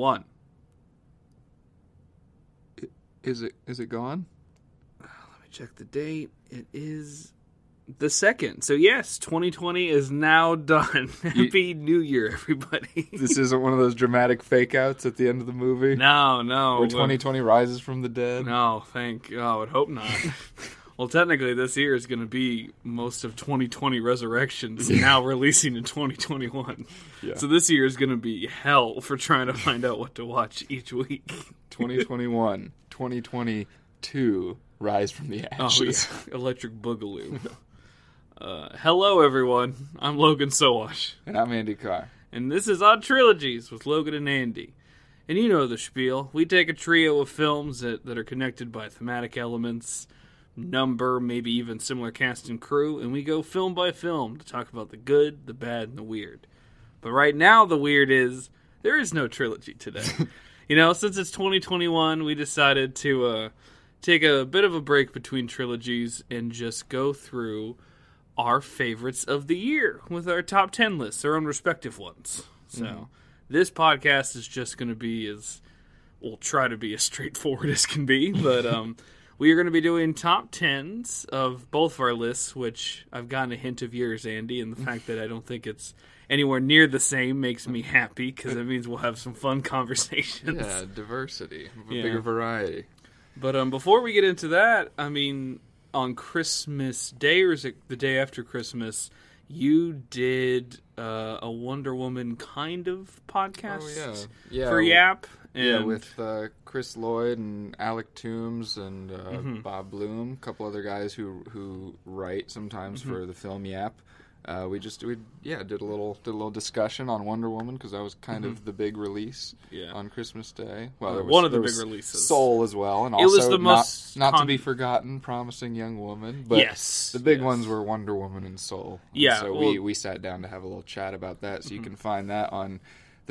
one. Is it is it gone? Uh, let me check the date. It is the second. So yes, 2020 is now done. Happy New Year, everybody. This isn't one of those dramatic fake outs at the end of the movie no, no. where 2020 rises from the dead. No, thank. Oh, I would hope not. well, technically, this year is going to be most of 2020 Resurrections now releasing in 2021. Yeah. So this year is going to be hell for trying to find out what to watch each week. 2021, 2022, rise from the Oh, ashes. yeah. Electric Boogaloo. Uh, hello, everyone. I'm Logan Sowash, And I'm Andy Carr. and this is Odd Trilogies with Logan and Andy. And you know the spiel. We take a trio of films that, that are connected by thematic elements, number, maybe even similar cast and crew, and we go film by film to talk about the good, the bad, and the weird. But right now, the weird is there is no trilogy today. you know, since it's 2021, we decided to uh, take a bit of a break between trilogies and just go through our favorites of the year with our top 10 lists, our own respective ones. So this podcast is just going to be as we'll try to be as straightforward as can be, but um, we are going to be doing top tens of both of our lists, which I've gotten a hint of yours, Andy, and the fact that I don't think it's anywhere near the same makes me happy because it means we'll have some fun conversations. Yeah, diversity, a Yeah. bigger variety. But um, before we get into that, I mean, on Christmas Day or is it the day after Christmas? You did uh, a Wonder Woman kind of podcast Oh yeah, yeah. for Yap. Yeah, with uh, Chris Lloyd and Alec Toombs and uh, Mm-hmm. Bob Bloom, a couple other guys who who write sometimes Mm-hmm. for the film Yap. Uh, we just we yeah did a little did a little discussion on Wonder Woman because that was kind of the big release Mm-hmm. Yeah. on Christmas Day. Well, Uh, there was, one of the big releases. Soul as well, and It was also the most not, not con- to be forgotten, Promising Young Woman. But Yes, the big yes. ones were Wonder Woman and Soul. And Yeah, so well- Mm-hmm. we we sat down to have a little chat about that. So you can find that on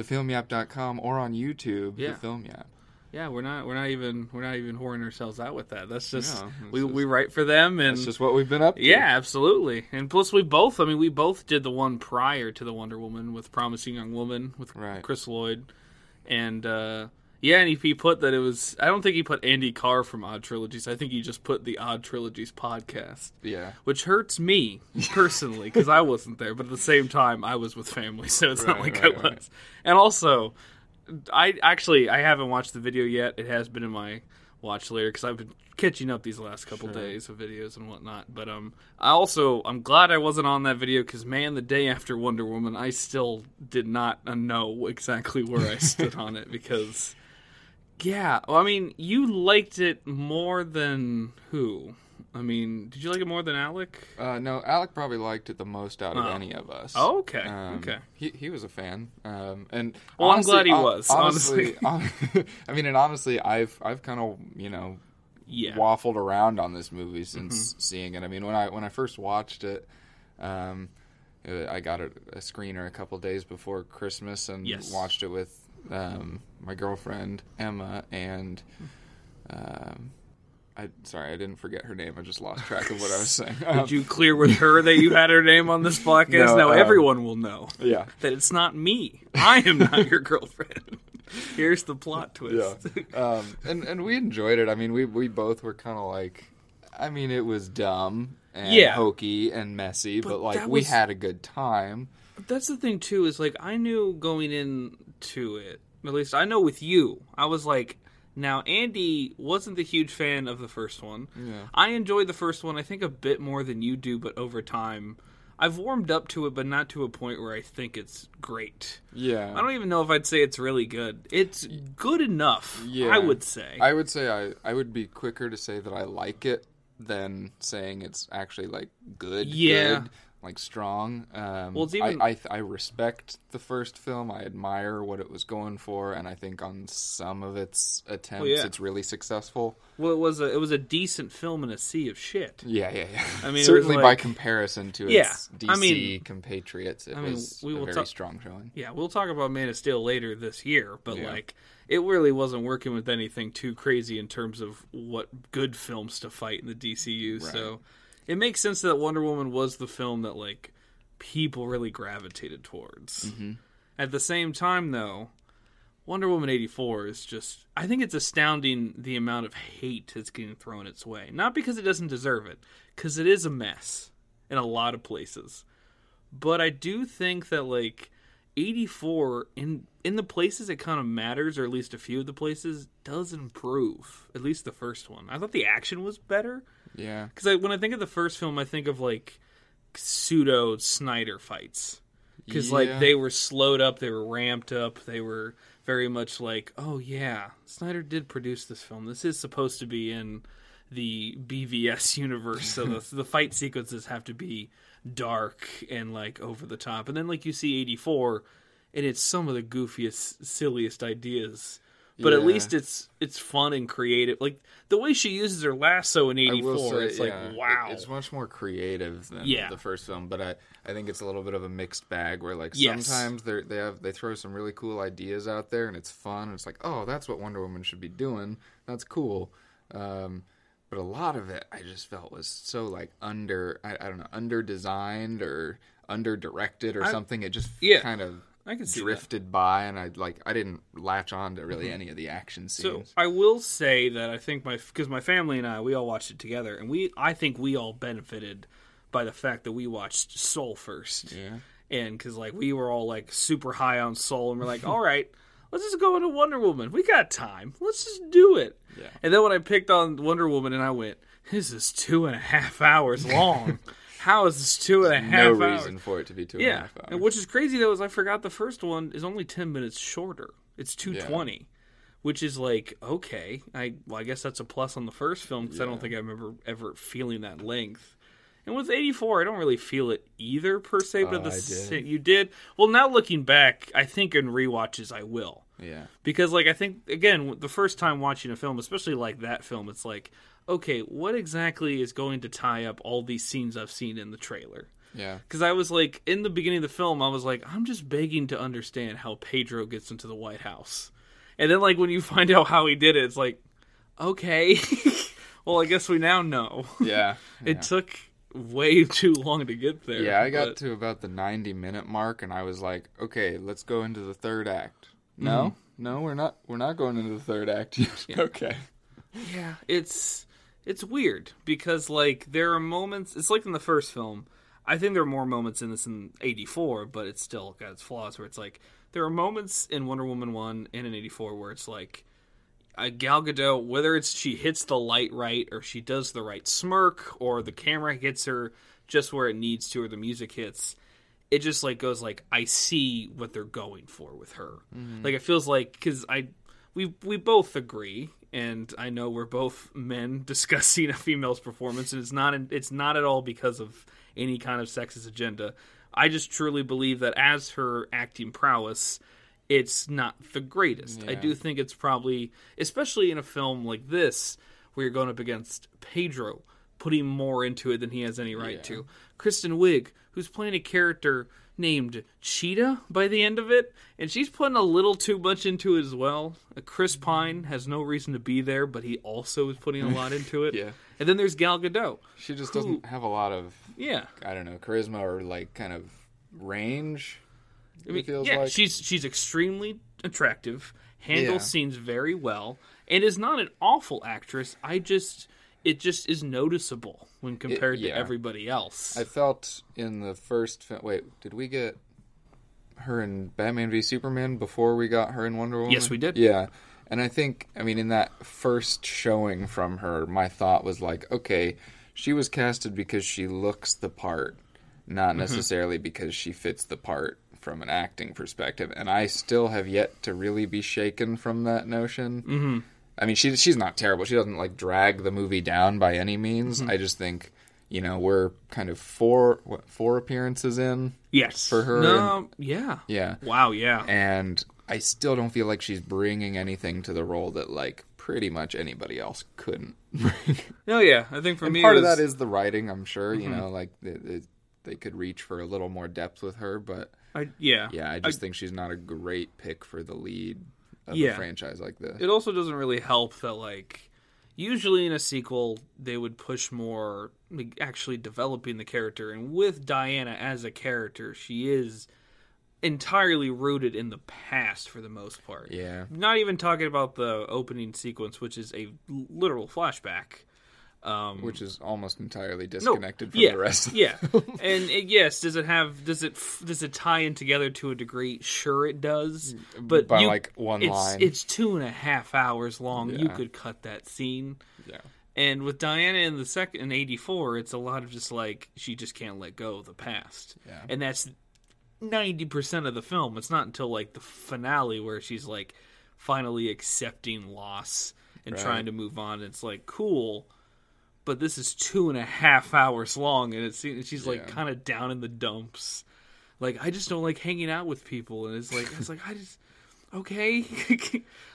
thefilmyap.com or on YouTube, Yeah. the Film Yap. yeah, we're not we're not even we're not even whoring ourselves out with that. That's just No, we just- we write for them and That's just what we've been up to. Yeah, absolutely. And plus, we both, I mean, we both did the one prior to the Wonder Woman with Promising Young Woman with Right. Chris Lloyd. And, uh, yeah, and if he put that it was, I don't think he put Andy Carr from Odd Trilogies. I think he just put the Odd Trilogies podcast, Yeah. which hurts me personally because I wasn't there. But at the same time, I was with family, so it's not like right, I right. was. And also, I actually I haven't watched the video yet. It has been in my watch later because I've been catching up these last couple Sure. days of videos and whatnot. But um, I also I'm glad I wasn't on that video because man, the day after Wonder Woman, I still did not uh, know exactly where I stood on it because. Yeah, well, I mean, you liked it more than who? I mean, did you like it more than Alec? Uh, no, Alec probably liked it the most out of Oh. any of us. Oh, okay, Um, okay. He he was a fan. Um, and Well, I'm glad he was, Honestly, I mean, and honestly, I've I've kind of you know Yeah. Mm-hmm. waffled around on this movie since seeing it. I mean, when I when I first watched it, um, I got a, a screener a couple days before Christmas and Yes. watched it with um, my girlfriend Emma and. Um, I sorry, I didn't forget her name. I just lost track of what I was saying. Um, Did you clear with her that you had her name on this podcast? No, now um, everyone will know yeah. that it's not me. I am not your girlfriend. Here's the plot twist. Yeah. Um, and and we enjoyed it. I mean, we we both were kind of like, I mean, it was dumb and Yeah. hokey and messy, but, But like we was- had a good time. But that's the thing too is like I knew going into it. At least I know with you, I was like, now Andy wasn't the huge fan of the first one. Yeah. I enjoyed the first one, I think a bit more than you do, but over time, I've warmed up to it, but not to a point where I think it's great. Yeah. I don't even know if I'd say it's really good. It's good enough, Yeah. I would say. I would say I I would be quicker to say that I like it than saying it's actually like good. Yeah. good, like strong. Um, Well, it's even- I, I I respect the first film. I admire what it was going for, and I think on some of its attempts, yeah. it's really successful. well, it was a it was a decent film in a sea of shit. Yeah, yeah, yeah. I mean, certainly by comparison to Yeah, its DC I mean- compatriots, it I mean, was we a very talk- strong showing. Yeah, we'll talk about Man of Steel later this year, but Yeah. like it really wasn't working with anything too crazy in terms of what good films to fight in the DCU. So it makes sense that Wonder Woman was the film that like people really gravitated towards. Mm-hmm. At the same time, though, Wonder Woman 84 is just I think it's astounding the amount of hate that's getting thrown its way. Not because it doesn't deserve it, cuz it is a mess in a lot of places. But I do think that like 84 in in the places it kind of matters or at least a few of the places does improve. At least the first one. I thought the action was better Yeah. I when I think of the first film I think of like pseudo Snyder fights because like they were slowed up, they were ramped up, they were very much like, oh yeah, Snyder did produce this film. This is supposed to be in the BVS universe, so the, the fight sequences have to be dark and like over the top. And then like you see 84, and it's some of the goofiest, silliest ideas. But at least it's it's fun and creative. Like the way she uses her lasso in '84, it's yeah, like wow. it- it's much more creative than Yeah. the first film, but I, I think it's a little bit of a mixed bag where like Yes. sometimes they they have they throw some really cool ideas out there and it's fun. And it's like oh that's what Wonder Woman should be doing. That's cool. Um, but a lot of it I just felt was so like under I, I don't know under designed or under directed or I- something. It just Yeah. kind of I can see that. drifted by and I like I didn't latch on to really mm-hmm. any of the action scenes. So. I will say that I think my because my family and I we all watched it together, and we I think we all benefited by the fact that we watched Soul first, yeah. and because like we were all like super high on Soul, and we're like, all right, let's just go into Wonder Woman. We got time. Let's just do it. Yeah. And then when I picked on Wonder Woman, and I went, this is two and a half hours long. How is this two and a half No hours? reason for it to be two and a Yeah, half hours. and which is crazy though is I forgot the first one is only ten minutes shorter. It's two twenty, which is like okay. I well, I guess that's a plus on the first film because I don't think I remember ever feeling that length. And with eighty four, I don't really feel it either per se. But Oh, the did. you did well. Now looking back, I think in rewatches I will yeah. because like I think again the first time watching a film, especially like that film, it's like okay, what exactly is going to tie up all these scenes I've seen in the trailer? Yeah. Because I was like, in the beginning of the film, I was like, I'm just begging to understand how Pedro gets into the White House. And then, like, when you find out how he did it, it's like, okay. well, I guess we now know. Yeah. It took way too long to get there. Yeah, I got but- to about the 90 minute mark and I was like, okay, let's go into the third act. Mm-hmm. No, no, we're not. We're not going into the third act yet. okay. Yeah, it's it's weird because like there are moments. It's like in the first film. I think there are more moments in this in '84, but it's still got its flaws. Where it's like there are moments in Wonder Woman one and in '84 where it's like a Gal Gadot, whether it's she hits the light right or she does the right smirk or the camera hits her just where it needs to or the music hits. It just like goes like I see what they're going for with her. Mm-hmm. Like it feels like because I we we both agree, and I know we're both men discussing a female's performance, and it's not it's not at all because of any kind of sexist agenda. I just truly believe that as her acting prowess, it's not the greatest. I do think it's probably, especially in a film like this, where you're going up against Pedro, putting more into it than he has any right Yeah. to. Kristen Wiig, who's playing a character named Cheetah by the end of it, and she's putting a little too much into it as well. Uh, Chris Pine has no reason to be there, but he also is putting a lot into it. Yeah. And then there's Gal Gadot. She just Who- doesn't have a lot of, Yeah. I don't know, charisma or like kind of range. I mean, it feels yeah, like. she's she's extremely attractive, handles Yeah. scenes very well, and is not an awful actress. I just it just is noticeable when compared yeah. to everybody else. I felt in the first. Fi- Wait, did we get her in Batman v Superman before we got her in Wonder Woman? Yes, we did. Yeah, and I think, I mean, in that first showing from her, my thought was like, okay, she was casted because she looks the part, not Mm-hmm. necessarily because she fits the part from an acting perspective. And I still have yet to really be shaken from that notion. Mm-hmm. I mean, she's she's not terrible. She doesn't like drag the movie down by any means. Mm-hmm. I just think, you know, we're kind of four what, four appearances in, yes, for her No, yeah. yeah, Wow, yeah. and I still don't feel like she's bringing anything to the role that like pretty much anybody else couldn't bring. No, yeah. I think for and me, part it of that is the writing. I'm sure you know, like they, could reach for a little more depth with her, but I, yeah, yeah, I just think she's not a great pick for the lead of Yeah. a franchise like this. it also doesn't really help that like usually in a sequel they would push more like, actually developing the character and with diana as a character she is entirely rooted in the past for the most part. Yeah. Not even talking about the opening sequence, which is a literal flashback. Um, Which is almost entirely no, disconnected from yeah, the rest. Of yeah, and it, yes, does it have does it does it tie in together to a degree? Sure, it does. But by you- like one it's line. it's two and a half hours long. You could cut that scene. yeah. And with Diana in the second in '84, it's a lot of just like she just can't let go of the past, Yeah. and that's ninety percent of the film. It's not until like the finale where she's like finally accepting loss and Right. trying to move on. It's like cool, but this is two and a half hours long, and it's she's like Yeah. kind of down in the dumps. Like I just don't like hanging out with people, and it's like it's like I just okay.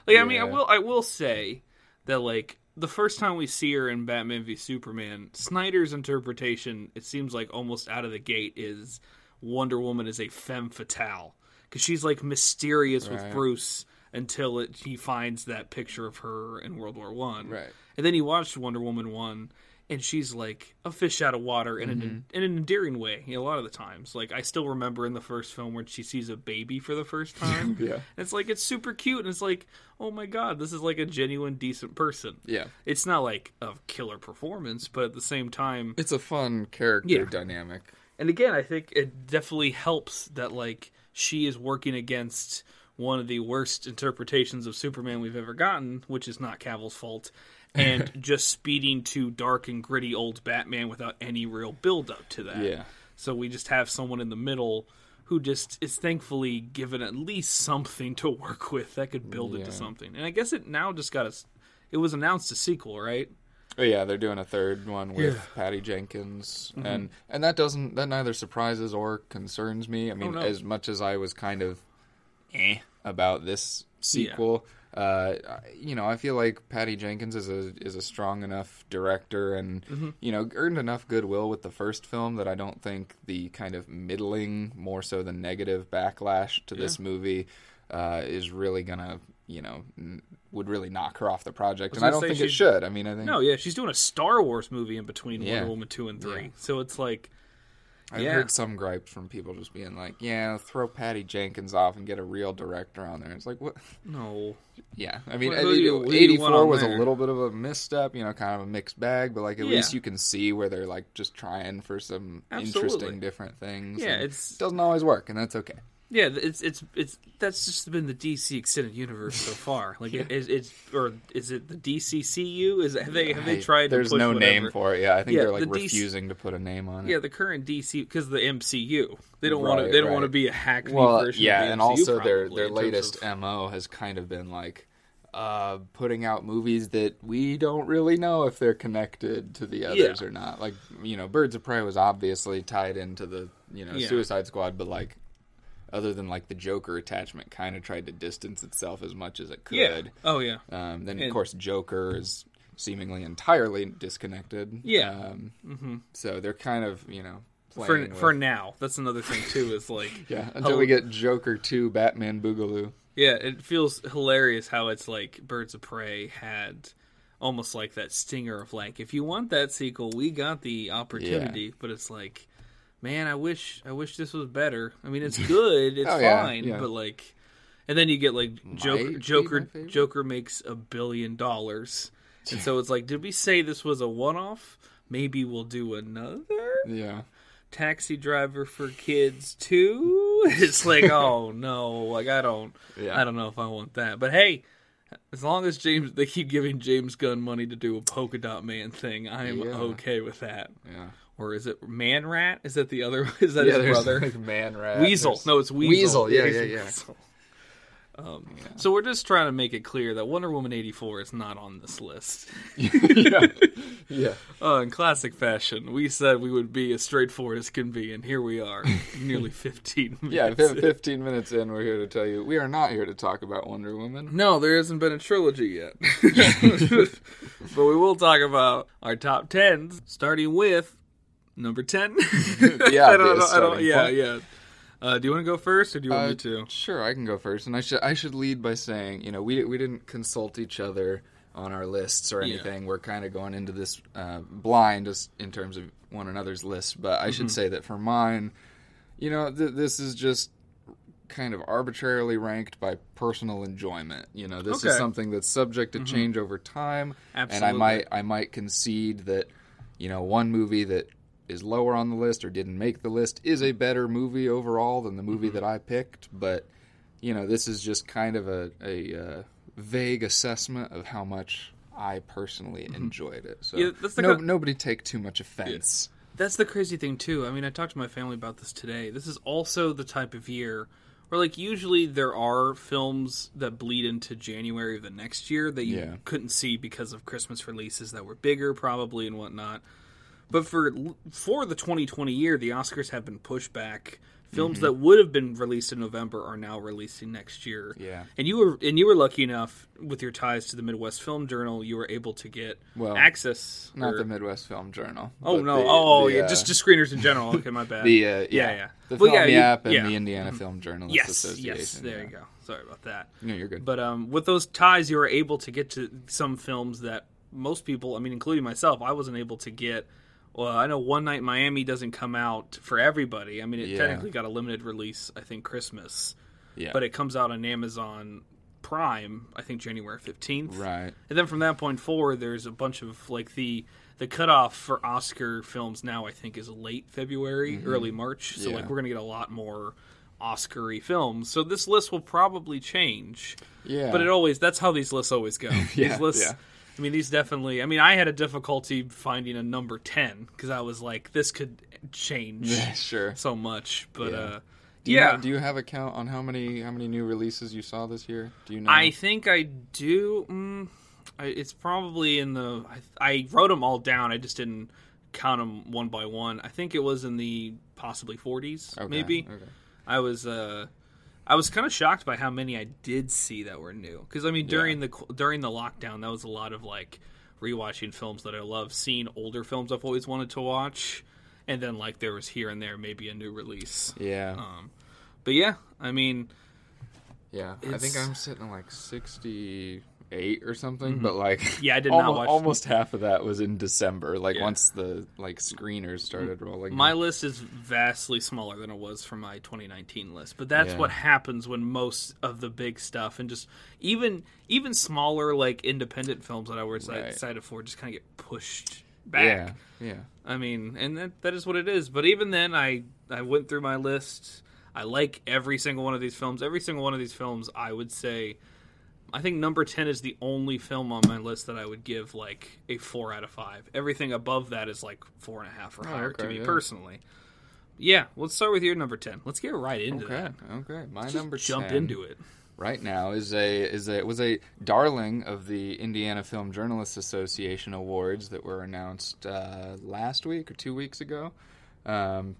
like I mean, I will I will say that like the first time we see her in Batman v Superman, Snyder's interpretation it seems like almost out of the gate is Wonder Woman is a femme fatale because she's like mysterious with Bruce until it, he finds that picture of her in World War One, Right. And then he watched Wonder Woman one. And she's like a fish out of water in Mm-hmm. an in an endearing way. You know, a lot of the times, like I still remember in the first film where she sees a baby for the first time. Yeah. And it's like it's super cute, and it's like, oh my god, this is like a genuine, decent person. Yeah. It's not like a killer performance, but at the same time, It's a fun character Yeah. dynamic. and again, I think it definitely helps that like she is working against one of the worst interpretations of Superman we've ever gotten, which is not Cavill's fault, and just speeding to dark and gritty old Batman without any real build up to that. Yeah. So we just have someone in the middle who just is thankfully given at least something to work with that could build it to something. And I guess it now just got a. s- It was announced a sequel, right? Oh yeah, they're doing a third one with Yeah. Mm-hmm. Patty Jenkins, and and that doesn't that neither surprises or concerns me. I mean, no. as much as I was kind of eh about this sequel, uh, you know, I feel like Patty Jenkins is a is a strong enough director, and Mm-hmm. you know, earned enough goodwill with the first film that I don't think the kind of middling, more so the negative backlash to this movie uh, is really gonna. You know, n- would really knock her off the project, and I don't think it should. I mean, I think No, yeah, she's doing a Star Wars movie in between Yeah. Wonder Woman two and three. Yeah. So it's like, I've Yeah. heard some gripes from people just being like, "Yeah, throw Patty Jenkins off and get a real director on there." It's like, what? no, Yeah, I mean, What- who do you- who do you eighty want four on was a little bit of a misstep, you know, kind of a mixed bag, but like at Yeah. least you can see where they're like just trying for some Absolutely. interesting different things. Yeah, it doesn't always work, and that's okay. Yeah, it's it's it's that's just been the DC extended universe so far. Like, it, it's, it's or is it the DCCU? Is have they have they I- tried? There's to push no whatever? name for it. Yeah, I think Yeah, they're like the DC refusing to put a name on it. Yeah, the current DC because the MCU. They don't want to. They don't want to be a hack. well, version. yeah, of the and also their probably, their terms latest of- mo has kind of been like uh, putting out movies that we don't really know if they're connected to the others Yeah. or not. Like you know, Birds of Prey was obviously tied into the you know Yeah. Suicide Squad, but like other than like the Joker attachment, kind of tried to distance itself as much as it could. yeah. Oh yeah. Um, then And- of course Joker is seemingly entirely disconnected. Yeah. Um, hmm so they're kind of you know For playing for now, that's another thing too. Is like yeah until we get Joker two Batman Boogaloo. Yeah, it feels hilarious how it's like Birds of Prey had almost like that stinger of like, if you want that sequel, we got the opportunity, but it's like, man, I wish I wish this was better. I mean, it's good, it's Oh, fine, yeah. but like, and then you get like Joker, Joker. Joker makes a billion dollars, and so it's like, did we say this was a one-off? Maybe we'll do another Yeah. taxi driver for kids too. It's like, oh no, like I don't. Yeah. I don't know if I want that. But hey, as long as James they keep giving James Gunn money to do a polka dot man thing, I am okay with that. Yeah. Or is it Man Rat? Is that the other? Is that yeah, his brother? like Man Rat. Weasel. there's- No, it's Weasel. Weasel, yeah, yeah, yeah. Weasel. Um, So we're just trying to make it clear that Wonder Woman eighty four is not on this list. yeah. yeah. Uh, in classic fashion, we said we would be as straightforward as can be, and here we are, nearly fifteen. Yeah, minutes fif- in. 15 minutes in, we're here to tell you we are not here to talk about Wonder Woman. No, there hasn't been a trilogy yet. but we will talk about our top tens, starting with number ten. Yeah, I don't, I don't, yeah, point. yeah. Uh, do you want to go first, or do you want Uh, me to? Sure, I can go first, and I should I should lead by saying, you know, we we didn't consult each other on our lists or Yeah. anything. We're kind of going into this uh, blind as in terms of one another's lists. But I Mm-hmm. should say that for mine, you know, th- this is just kind of arbitrarily ranked by personal enjoyment. You know, this is something that's subject to change over time, and I might I might concede that you know one movie that is lower on the list or didn't make the list is a better movie overall than the movie Mm-hmm. that I picked, but you know, this is just kind of a a uh, vague assessment of how much I personally enjoyed it. So Mm-hmm. Yeah, no, kind- nobody take too much offense. That's the crazy thing too. I mean, I talked to my family about this today. This is also the type of year where, like, usually there are films that bleed into January of the next year that you Yeah. couldn't see because of Christmas releases that were bigger, probably and whatnot. But for for the 2020 year, the Oscars have been pushed back. Films Mm-hmm. that would have been released in November are now releasing next year. Yeah. and you were and you were lucky enough with your ties to the Midwest Film Journal, you were able to get Well, access. Not or- the Midwest Film Journal. Oh no! the- oh the, yeah, uh, just just screeners in general. Okay, my bad. the uh, yeah, yeah, yeah. the Well, Film yeah, Yap and yeah. the Indiana Film Journalists yes, Association. yes. There yeah. you go. Sorry about that. No, you're good. But um, with those ties, you were able to get to some films that most people, I mean, including myself, I wasn't able to get. Well, I know One Night Miami doesn't come out for everybody. I mean, it Yeah. technically got a limited release, I think Christmas, yeah, but it comes out on Amazon Prime, I think January fifteenth. right. And then from that point forward, there's a bunch of like the the cutoff for Oscar films now. I think is late February, mm-hmm. early March. So Yeah. like we're gonna get a lot more Oscar-y films. So this list will probably change. Yeah, But it always that's how these lists always go. Yeah, these lists. yeah. I mean, these definitely. I mean, I had a difficulty finding a number ten because I was like, this could change yeah, sure. so much. But Yeah. uh, Do you yeah, do you have a count on how many how many new releases you saw this year? Do you know? I think I do. Mm, I, it's probably in the. I, I wrote them all down. I just didn't count them one by one. I think it was in the possibly 40s, Okay, maybe. Okay. I was. uh I was kind of shocked by how many I did see that were new. Because I mean, during the during the lockdown, that was a lot of like rewatching films that I love, seeing older films I've always wanted to watch, and then like there was here and there maybe a new release. Yeah, Um, but yeah, I mean, yeah. I think I'm sitting like sixty eight or something. But like, Mm-hmm. Yeah, I did not almost, watch- Almost half of that was in December. Like Yeah. once the like screeners started rolling. My list is vastly smaller than it was for my 2019 list, but that's Yeah. what happens when most of the big stuff and just even even smaller like independent films that I was Right. excited for just kind of get pushed back. yeah, yeah. I mean, and that that is what it is. But even then, I I went through my list. I like every single one of these films. Every single one of these films, I would say. I think number 10 is the only film on my list that I would give like a 4 out of 5. Everything above that is like 4.5 or higher to Oh, me yeah. personally. Yeah, let's start with your number 10. Let's get right into Okay, that. okay. My Just number jump 10 into it. right now is a is a was a darling of the Indiana Film Journalists Association awards that were announced uh, last week or two weeks ago, um,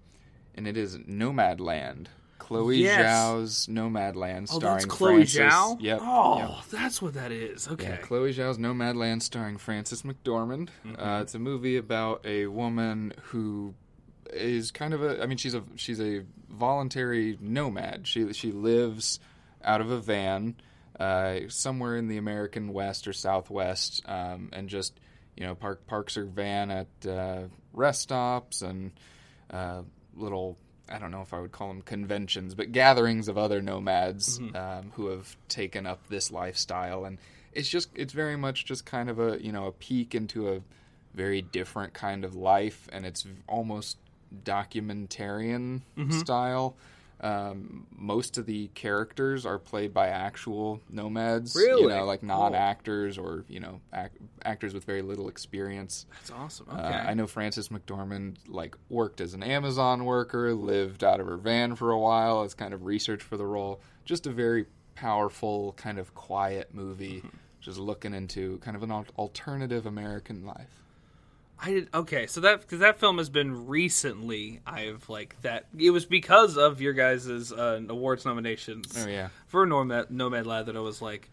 and it is Nomadland. Chloe Yes. Zhao's Nomadland, Oh, starring Oh, that's Chloe Frances. Zhao? Yep. Oh, yep. that's what that is. Okay. Yeah, Chloe Zhao's Nomadland, starring Frances McDormand. Mm-hmm. Uh, it's a movie about a woman who is kind of a. I mean, she's a she's a voluntary nomad. She she lives out of a van uh, somewhere in the American West or Southwest, um, and just you know park parks her van at uh, rest stops and uh, little. I don't know if I would call them conventions, but gatherings of other nomads um, who have taken up this lifestyle, and it's just it's very much just kind of a you know a peek into a very different kind of life, and it's almost documentarian style. Um, most of the characters are played by actual nomads, you know, like non-actors or you know ac- actors with very little experience. That's awesome. Okay. Uh, I know Frances McDormand like worked as an Amazon worker, lived out of her van for a while as kind of research for the role. Just a very powerful, kind of quiet movie, just looking into kind of an al- alternative American life. I did okay, so that because that film has been recently. I've like that. It was because of your guys's uh, awards nominations Oh yeah, for Nomad Nomad Lad that I was like,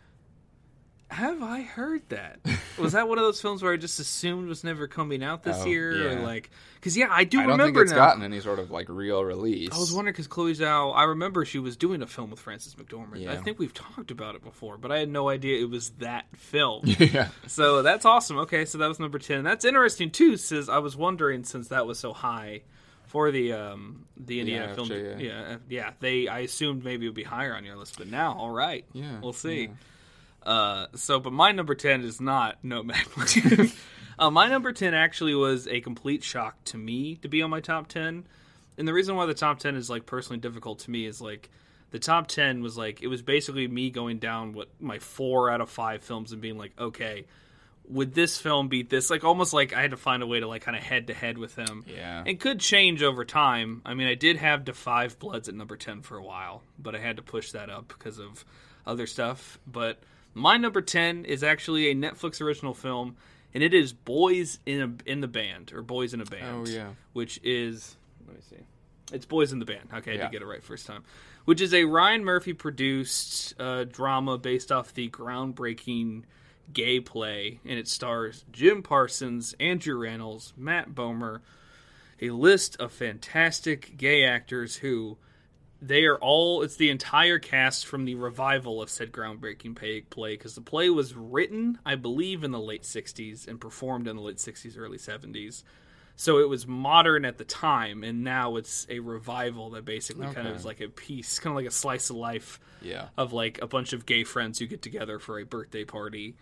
have I heard that? was that one of those films where I just assumed was never coming out this Oh, year? Or like, because yeah, I do I don't remember think it's now. gotten any sort of like real release. I was wondering because Chloe Zhao, I remember she was doing a film with Frances McDormand. I think we've talked about it before, but I had no idea it was that film. yeah, So that's awesome. Okay, so that was number ten. That's interesting too, since I was wondering since that was so high for the um the Indiana film. IFJ, Yeah. yeah. yeah, They I assumed maybe it would be higher on your list, but now, all right, Yeah, we'll see. yeah. Uh, so, but my number ten is not Nomadland. uh, my number ten actually was a complete shock to me to be on my top ten, and the reason why the top ten is like personally difficult to me is like the top ten was like it was basically me going down what my four out of five films and being like, okay, would this film beat this? Like almost like I had to find a way to like kind of head to head with them. Yeah. It could change over time. I mean, I did have the Five Bloods at number 10 for a while, but I had to push that up because of other stuff. But my number 10 is actually a Netflix original film, and it is Boys in a, in the Band, or Boys in a Band. Oh, yeah. Which is, let me see. It's Boys in the Band. Okay, I Yeah. did get it right first time. Which is a Ryan Murphy produced uh, drama based off the groundbreaking gay play, and it stars Jim Parsons, Andrew Rannells, Matt Bomer, a list of fantastic gay actors who they are all it's the entire cast from the revival of said groundbreaking play because the play was written i believe in the late 60s and performed in the late 60s early 70s so it was modern at the time and now it's a revival that basically kind of is like a piece kind of like a slice of life Yeah. of like a bunch of gay friends who get together for a birthday party.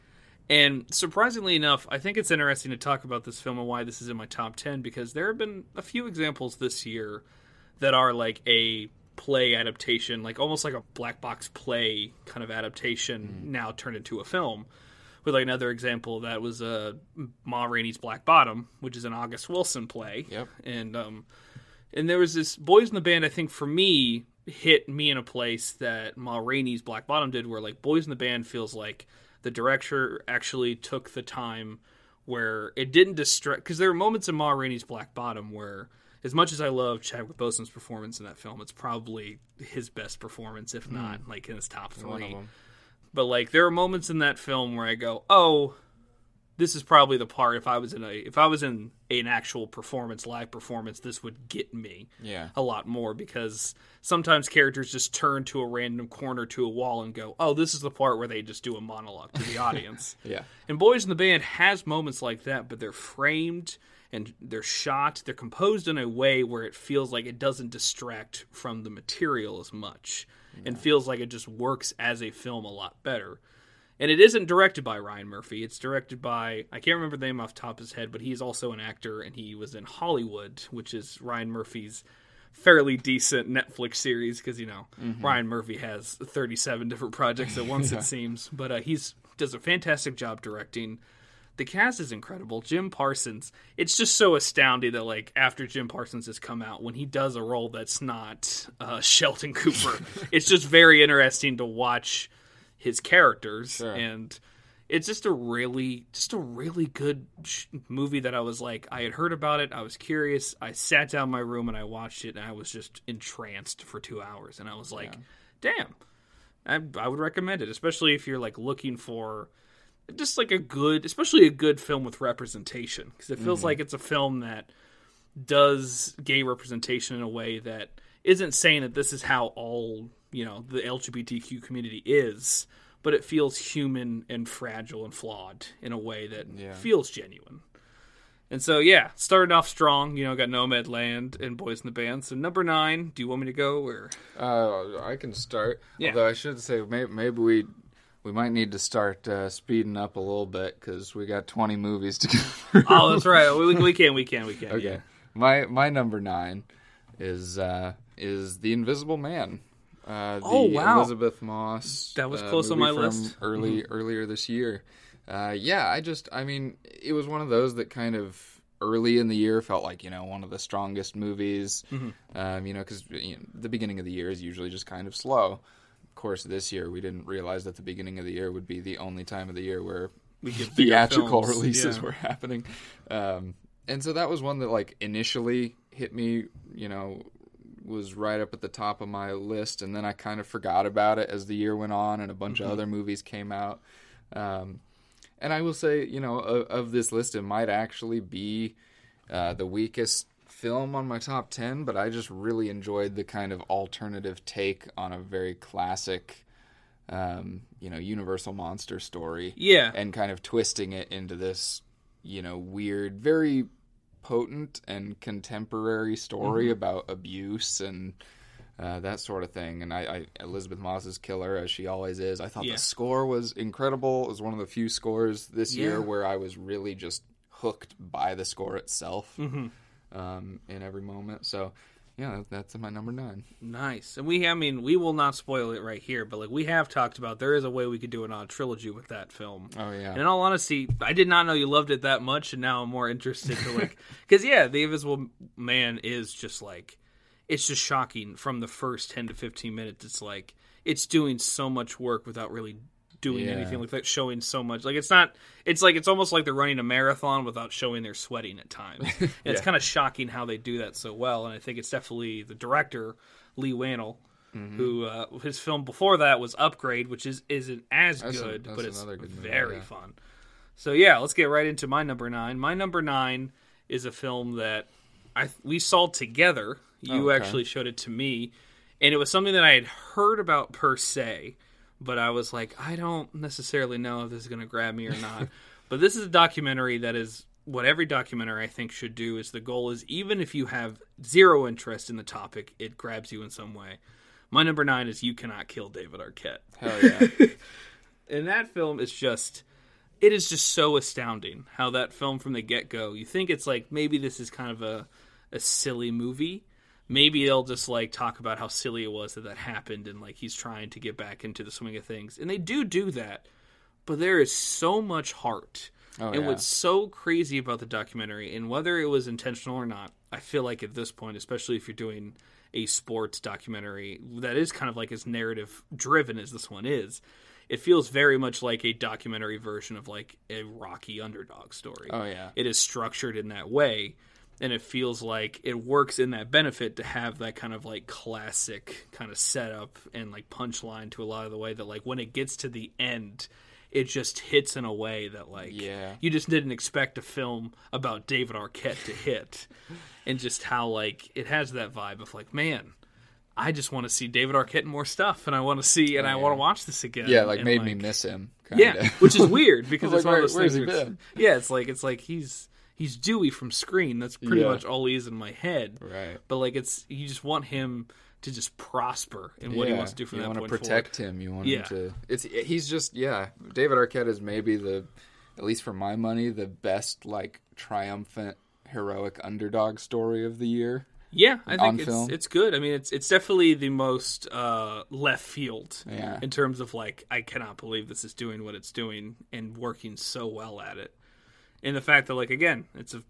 And surprisingly enough, I think it's interesting to talk about this film and why this is in my top 10 because there have been a few examples this year that are like a play adaptation, like almost like a black box play kind of adaptation now turned into a film. With like another example that was uh, Ma Rainey's Black Bottom, which is an August Wilson play. Yep. And um, and there was this boys in the band. I think for me hit me in a place that Ma Rainey's Black Bottom did, where like boys in the band feels like the director actually took the time where it didn't distract because there are moments in Ma Rainey's Black Bottom where. As much as I love Chadwick Boseman's performance in that film, it's probably his best performance, if hmm. not like in his top three One of them. but like there are moments in that film where I go, "Oh, this is probably the part if I was in a if I was in an actual performance, live performance, this would get me Yeah. a lot more because sometimes characters just turn to a random corner to a wall and go, "Oh, this is the part where they just do a monologue to the audience." Yeah. And Boys in the Band has moments like that, but they're framed and they're shot, they're composed in a way where it feels like it doesn't distract from the material as much and feels like it just works as a film a lot better. And it isn't directed by Ryan Murphy. It's directed by I can't remember the name off the top of his head, but he's also an actor and he was in Hollywood, which is Ryan Murphy's fairly decent Netflix series because you know Ryan Murphy has 37 different projects at once it seems, but uh, he's does a fantastic job directing. The cast is incredible. Jim Parsons. It's just so astounding that like after Jim Parsons has come out, when he does a role that's not uh, Sheldon Cooper, it's just very interesting to watch his characters Sure. and it's just a really just a really good sh- movie that I was like I had heard about it I was curious I sat down in my room and I watched it and I was just entranced for 2 hours and I was like damn I, I would recommend it especially if you're like looking for just like a good especially a good film with representation because it feels like it's a film that does gay representation in a way that isn't saying that this is how all you know the LGBTQ community is, but it feels human and fragile and flawed in a way that Yeah. feels genuine. And so yeah, started off strong. You know, got Nomadland and Boys in the Band. So number nine, do you want me to go or? Uh, I can start. Yeah. Although I should say maybe, maybe we we might need to start uh, speeding up a little bit because we got 20 movies to go through. Oh, that's right. We, we can, we can, we can. okay. Yeah. My my number nine is uh, is The Invisible Man. Uh, the Oh, wow. Elisabeth Moss. That was uh, close on my list. Mm-hmm. Early earlier this year. Uh, yeah, I just I mean it was one of those that kind of early in the year felt like you know one of the strongest movies. Mm-hmm. Um, you know because you know, the beginning of the year is usually just kind of slow. Of course, this year we didn't realize that the beginning of the year would be the only time of the year where theatrical films. releases Yeah. were happening. Um, and so that was one that like initially hit me, you know, was right up at the top of my list, and then I kind of forgot about it as the year went on, and a bunch Mm-hmm. of other movies came out. Um, and I will say, you know, of, of this list, it might actually be uh, the weakest film on my top 10, but I just really enjoyed the kind of alternative take on a very classic, um, you know, Universal monster story Yeah. and kind of twisting it into this, you know, weird, very potent and contemporary story about abuse and uh, that sort of thing. And I, I Elisabeth Moss is killer as she always is. I thought Yeah. the score was incredible. It was one of the few scores this year where I was really just hooked by the score itself Mm-hmm. Um, in every moment. So yeah, that's my number nine. Nice. And we, I mean, we will not spoil it right here, but like we have talked about, there is a way we could do an odd trilogy with that film. Oh yeah. And in all honesty, I did not know you loved it that much, and now I'm more interested to like, because yeah, the Invisible Man is just like, it's just shocking from the first ten to fifteen minutes. It's like it's doing so much work without really doing Yeah. anything like that, showing so much. Like it's not, it's like it's almost like they're running a marathon without showing they're sweating at times. And it's kind of shocking how they do that so well. And I think it's definitely the director Leigh Whannell. Mm-hmm. Who uh, his film before that was Upgrade, which is isn't as That's good, that's but it's good movie, very yeah. fun. So yeah, let's get right into my number nine. My number nine is a film that I we saw together. You Okay. actually showed it to me, and it was something that I had heard about per se, but I was like, I don't necessarily know if this is going to grab me or not. but this is a documentary that is what every documentary I think should do. Is the goal is even if you have zero interest in the topic, it grabs you in some way. My number nine is You Cannot Kill David Arquette Hell yeah. and that film is just it is just so astounding how that film from the get-go you think it's like maybe this is kind of a, a silly movie maybe they'll just like talk about how silly it was that that happened and like he's trying to get back into the swing of things and they do do that but there is so much heart Oh, and yeah. what's so crazy about the documentary and whether it was intentional or not i feel like at this point especially if you're doing a sports documentary that is kind of like as narrative driven as this one is it feels very much like a documentary version of like a rocky underdog story Oh yeah. it is structured in that way and it feels like it works in that benefit to have that kind of like classic kind of setup and like punchline to a lot of the way that like when it gets to the end it just hits in a way that like Yeah. you just didn't expect a film about David Arquette to hit and just how like it has that vibe of like man I just want to see David Arquette more stuff and I want to see and I oh, want to watch this again Yeah, like and, made me miss him. Kinda. yeah, which is weird because it's was one like, of those things. where Yeah, it's like it's like he's he's Dewey from Scream. That's pretty Yeah. much all he is in my head. right. But like it's you just want him to just prosper in what he wants to do from you that want to protect him. You want Yeah. him to. It's he's just yeah. David Arquette is maybe the, at least for my money, the best like triumphant heroic underdog story of the year. Yeah, I think it's film. it's good. I mean, it's it's definitely the most uh, left field Yeah. in terms of like I cannot believe this is doing what it's doing and working so well at it. And the fact that like again, it's a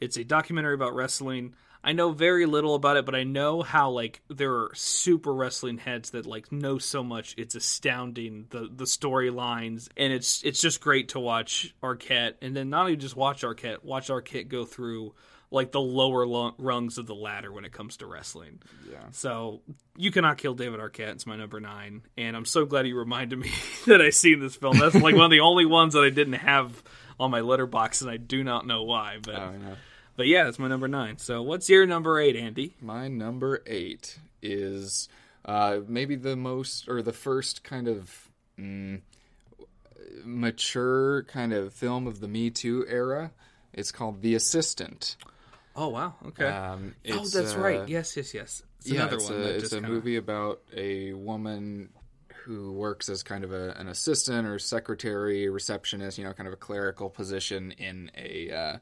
it's a documentary about wrestling. I know very little about it, but I know how like there are super wrestling heads that like know so much. It's astounding the the storylines, and it's it's just great to watch Arquette, and then not only just watch Arquette, watch Arquette go through like the lower lo- rungs of the ladder when it comes to wrestling. Yeah. So you cannot kill David Arquette. It's my number nine, and I'm so glad you reminded me that I seen this film. That's like one of the only ones that I didn't have on my Letterboxd, and I do not know why. But Oh, yeah. but yeah, that's my number nine. So what's your number eight, Andy? My number eight is uh, maybe the most or the first kind of mm, mature kind of film of the Me Too era. It's called The Assistant. Oh wow, okay. Um, oh, that's uh, right. Yes, yes, yes. It's yeah, another it's one. a, it's a kinda- movie about a woman who works as kind of a, an assistant or secretary, receptionist, you know, kind of a clerical position in a uh,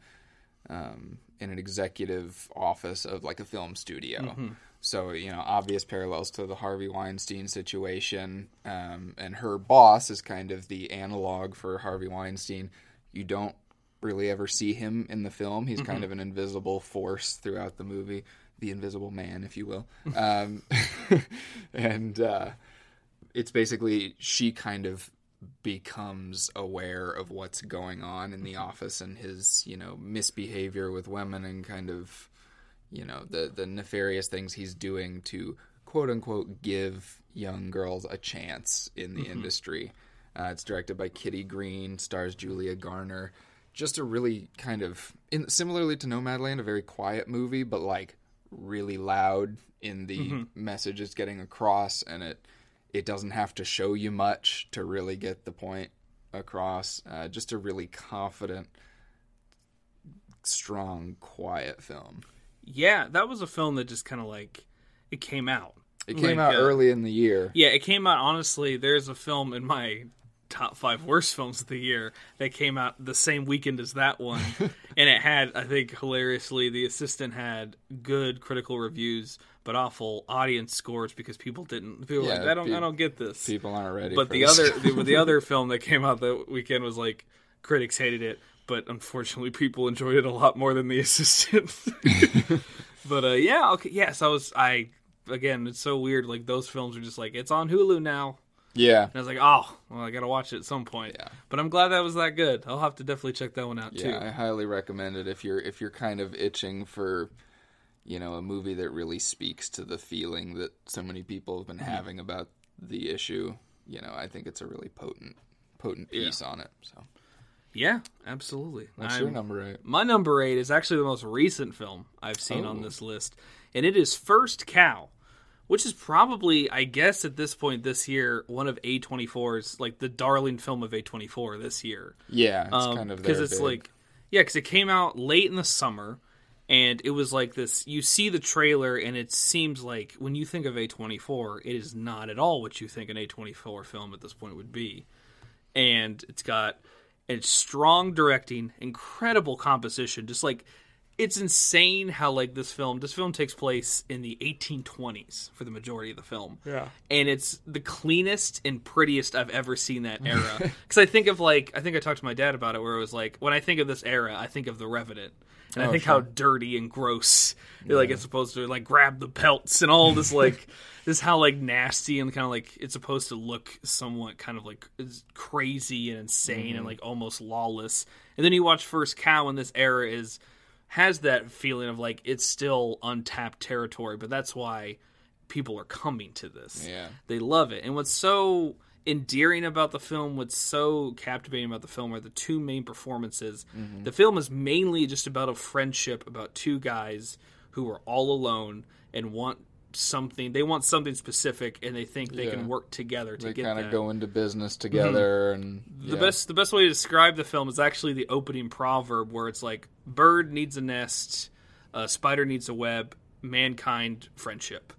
um, in an executive office of like a film studio. Mm-hmm. So you know, obvious parallels to the Harvey Weinstein situation, um, and her boss is kind of the analog for Harvey Weinstein. You don't really ever see him in the film. He's Mm-hmm. kind of an invisible force throughout the movie, the Invisible Man, if you will. um, and uh, it's basically she kind of becomes aware of what's going on in the mm-hmm. office and his, you know, misbehavior with women and kind of, you know, the the nefarious things he's doing to quote unquote give young girls a chance in the mm-hmm. industry. Uh, it's directed by Kitty Green, stars Julia Garner. Just a really kind of, in, similarly to Nomadland, a very quiet movie, but like really loud in the mm-hmm. message it's getting across, and it it doesn't have to show you much to really get the point across. Uh, just a really confident, strong, quiet film. Yeah, that was a film that just kind of like it came out. It came Like, out uh, early in the year. Yeah, it came out. Honestly, there's a film in my top five worst films of the year that came out the same weekend as that one, and it had, I think, hilariously, the assistant had good critical reviews but awful audience scores because people didn't. People were Yeah, like, I don't, pe- I don't get this. People aren't ready. but the this. other, the, the other film that came out that weekend was like critics hated it, but unfortunately, people enjoyed it a lot more than the assistant. but uh, yeah, okay, yes, I was. I again, it's so weird. Like those films are just like it's on Hulu now. yeah, And I was like, oh, well, I gotta watch it at some point. Yeah. But I'm glad that was that good. I'll have to definitely check that one out yeah, too. I highly recommend it if you're if you're kind of itching for, you know, a movie that really speaks to the feeling that so many people have been Mm-hmm. having about the issue. You know, I think it's a really potent potent Yeah. piece on it. So, Yeah, absolutely. what's I'm- your number eight? My number eight is actually the most recent film I've seen on Oh. this list, and it is First Cow, which is probably, I guess, at this point this year, one of A24's like the darling film of A24 this year. Yeah, it's Um, kind of because it's big- like yeah because it came out late in the summer and it was like this you see the trailer and it seems like when you think of a24 it is not at all what you think an a24 film at this point would be. And it's got it's strong directing incredible composition just like it's insane how like this film this film takes place in the 1820s for the majority of the film. Yeah, and it's the cleanest and prettiest I've ever seen that era. Because I think of like I think I talked to my dad about it, where it was like when I think of this era, I think of the Revenant, and I Oh, think sure. how dirty and gross like it's supposed to like grab the pelts and all this like this how like nasty and kind of like it's supposed to look somewhat kind of like crazy and insane Mm-hmm. and like almost lawless. And then you watch First Cow, and this era is has that feeling of like it's still untapped territory, but that's why people are coming to this. Yeah. They love it. And what's so endearing about the film, what's so captivating about the film are the two main performances. Mm-hmm. The film is mainly just about a friendship about two guys who are all alone and want something they want something specific and they think they Yeah. can work together to they get kind of go into business together, and The yeah. best the best way to describe the film is actually the opening proverb where it's like bird needs a nest, uh, spider needs a web, mankind friendship.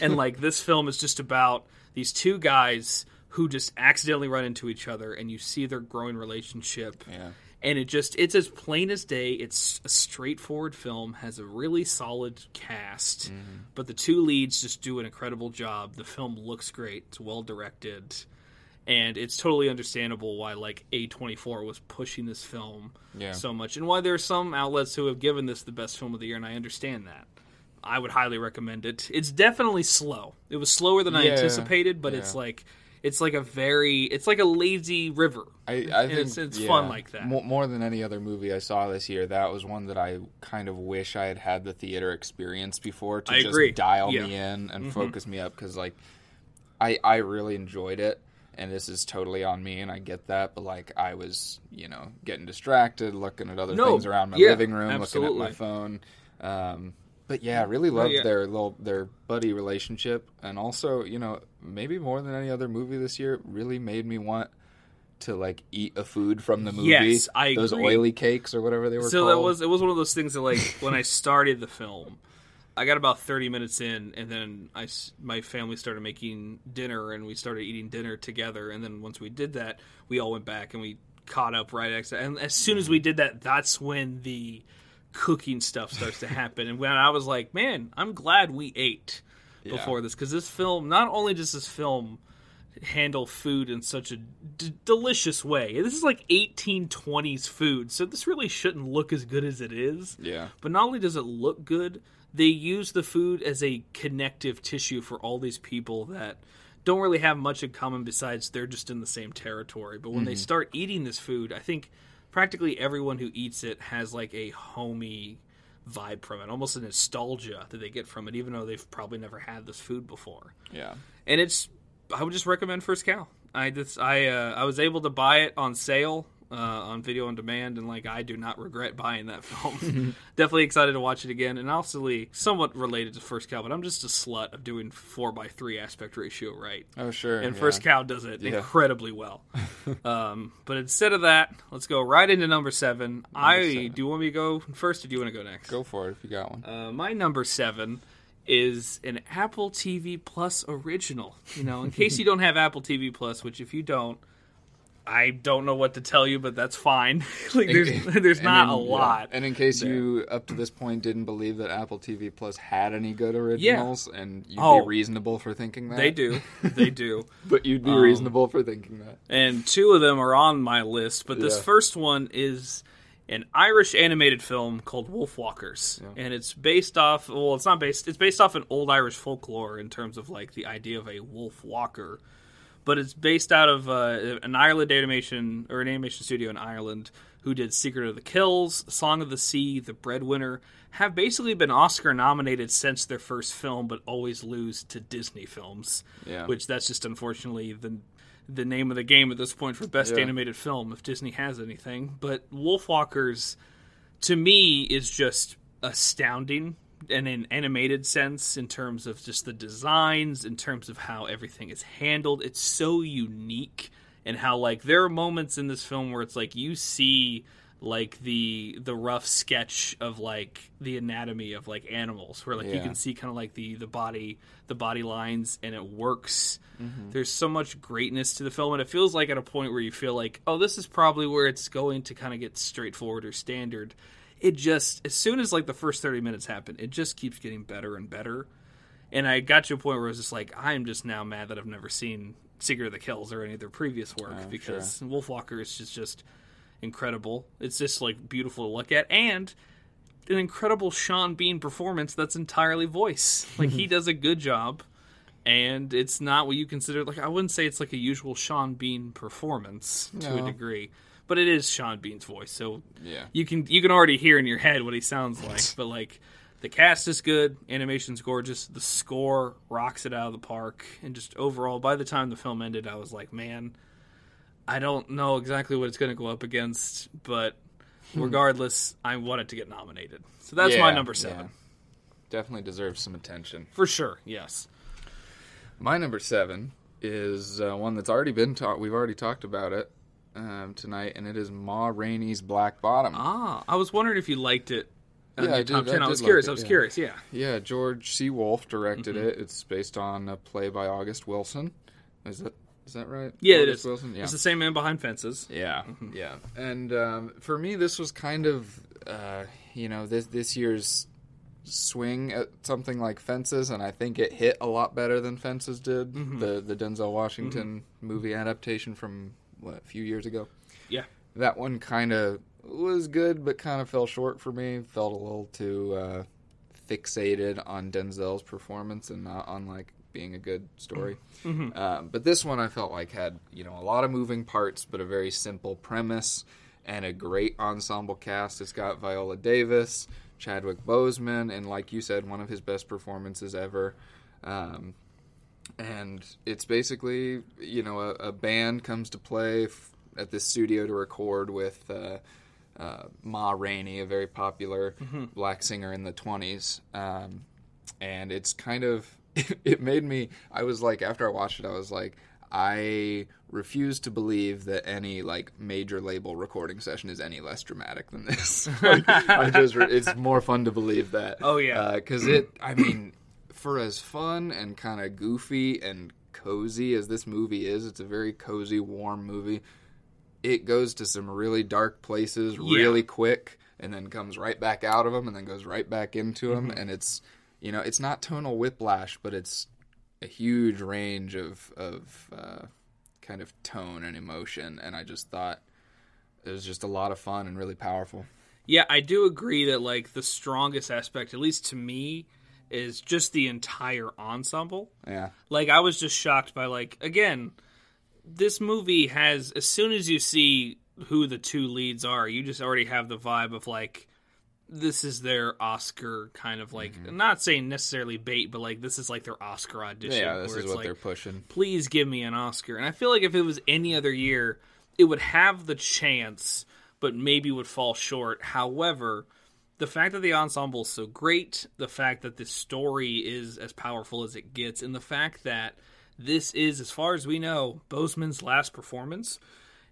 And like this film is just about these two guys who just accidentally run into each other and you see their growing relationship. Yeah. And it just it's as plain as day. It's a straightforward film, has a really solid cast, mm-hmm. but the two leads just do an incredible job. The film looks great. It's well directed and it's totally understandable why like A24 was pushing this film Yeah. so much and why there are some outlets who have given this the best film of the year and I understand that. I would highly recommend it. It's definitely slow. It was slower than I anticipated, but it's like it's like a very it's like a lazy river. I, I think it's- it's yeah, fun like that. More, than any other movie I saw this year, that was one that I kind of wish I had had the theater experience before to I just agree. dial Yeah. me in and focus me up because like I I really enjoyed it. And this is totally on me, and I get that. But like, I was, you know, getting distracted, looking at other No, things around my yeah, living room, looking at my phone. Um, but yeah, I really loved yeah. their little their buddy relationship, and also, you know, maybe more than any other movie this year, really made me want to like eat a food from the movie. Yes, I those agree. oily cakes or whatever they were so called. that was it was one of those things that like when I started the film, I got about thirty minutes in, and then I my family started making dinner, and we started eating dinner together. And then once we did that, we all went back and we caught up right next. And as soon as we mm-hmm. did that, that's when the cooking stuff starts to happen. and when I was like, man, I'm glad we ate before this because this film not only does this film handle food in such a d- delicious way. This is like 1820s food, so this really shouldn't look as good as it is. yeah, But not only does it look good, they use the food as a connective tissue for all these people that don't really have much in common besides they're just in the same territory. But when they mm-hmm. start eating this food, I think practically everyone who eats it has like a homey vibe from it, almost a nostalgia that they get from it, even though they've probably never had this food before yeah, and it's I would just recommend First Cow. I just I uh, I was able to buy it on sale uh, on video on demand, and like I do not regret buying that film. Definitely excited to watch it again, and also somewhat related to First Cow, but I'm just a slut of doing four by three aspect ratio right. Oh sure. And yeah. First Cow does it Yeah. incredibly well. um, but instead of that, let's go right into number seven. I seven. do you want me to go first, or do you want to go next? Go for it if you got one. Uh, my number seven is an Apple TV Plus original. You know, in case you don't have Apple TV Plus, which if you don't, I don't know what to tell you, but that's fine. like there's there's not in- a yeah. lot. And in case there. you up to this point didn't believe that Apple TV Plus had any good originals, and you'd Oh. be reasonable for thinking that. They do, they do. but you'd be Um, reasonable for thinking that. and two of them are on my list. But this Yeah. first one is an Irish animated film called Wolfwalkers, and it's based off. Well, it's not based. It's based off an old Irish folklore in terms of like the idea of a wolf walker. But it's based out of uh, an Ireland animation or an animation studio in Ireland who did Secret of the Kells, Song of the Sea, The Breadwinner, have basically been Oscar nominated since their first film, but always lose to Disney films Yeah. which that's just unfortunately the the name of the game at this point for best Yeah. animated film if Disney has anything. But Wolfwalkers to me is just astounding in an animated sense in terms of just the designs, in terms of how everything is handled. It's so unique and how like there are moments in this film where it's like you see like the the rough sketch of like the anatomy of like animals where like you can see kind of like the the body the body lines and it works Mm-hmm. there's so much greatness to the film and it feels like at a point where you feel like oh this is probably where it's going to kind of get straightforward or standard it just as soon as like the first 30 minutes happen it just keeps getting better and better. And i got to a point where i was just like i'm just now mad that i've never seen secret of the Kells or any of their previous work Oh, because wolfwalker is just just incredible. It's just like beautiful to look at and an incredible Sean Bean performance that's entirely voice. Like he does a good job, and it's not what you consider like I wouldn't say it's like a usual Sean Bean performance to a degree, but it is Sean Bean's voice, so Yeah. you can you can already hear in your head what he sounds like. but like the cast is good, animation's gorgeous, the score rocks it out of the park, and just overall, by the time the film ended, I was like, man. I don't know exactly what it's going to go up against, but regardless, I want it to get nominated. So that's my number seven. yeah. Definitely deserves some attention. For sure, yes. My number seven is uh, one that's already been taught. We've already talked about it um, tonight, and it is Ma Rainey's Black Bottom. Ah, I was wondering if you liked it. Yeah, I top did- 10. I I was curious. like I was yeah. curious, yeah. Yeah, George C. Wolfe directed Mm-hmm. it. It's based on a play by August Wilson. Is that is that right? Yeah, it August is. Wilson. Yeah. It's the same man behind fences. Yeah, yeah. And um, for me, this was kind of, uh, you know, this this year's swing at something like Fences, and I think it hit a lot better than Fences did. The the Denzel Washington movie adaptation from what a few years ago. Yeah. That one kind of was good, but kind of fell short for me. Felt a little too uh, fixated on Denzel's performance and not on like being a good story. Um, but this one I felt like had you know a lot of moving parts, but a very simple premise and a great ensemble cast. It's got Viola Davis, Chadwick Boseman, and like you said, one of his best performances ever. Um, and it's basically you know a, a band comes to play f- at this studio to record with uh, uh, Ma Rainey, a very popular black singer in the twenties, um, and it's kind of it made me. I was like after I watched it, I was like. I refuse to believe that any like major label recording session is any less dramatic than this. Like, I just, re- it's more fun to believe that. Oh, yeah. because it. I mean, for as fun and kind of goofy and cozy as this movie is, it's a very cozy, warm movie. It goes to some really dark places really quick, and then comes right back out of them, and then goes right back into them, Mm-hmm. and it's you know it's not tonal whiplash, but it's a huge range of of uh, kind of tone and emotion, and I just thought it was just a lot of fun and really powerful. Yeah, I do agree that like the strongest aspect, at least to me, is just the entire ensemble. Yeah, Like I was just shocked by like again, this movie has as soon as you see who the two leads are, you just already have the vibe of like this is their Oscar kind of like mm-hmm. not saying necessarily bait, but like this is like their Oscar audition. yeah, this where is what like, they're pushing. please give me an Oscar. And I feel like if it was any other year, it would have the chance, but maybe would fall short. However, the fact that the ensemble is so great, the fact that the story is as powerful as it gets, and the fact that this is, as far as we know, Boseman's last performance,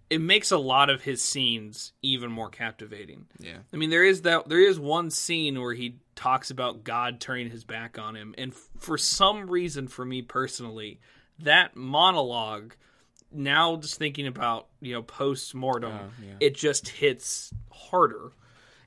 it makes a lot of his scenes even more captivating. Yeah. I mean, there is that there is one scene where he talks about God turning his back on him, and f- for some reason, for me personally, that monologue. Now, just thinking about you know post mortem, Oh, yeah. it just hits harder.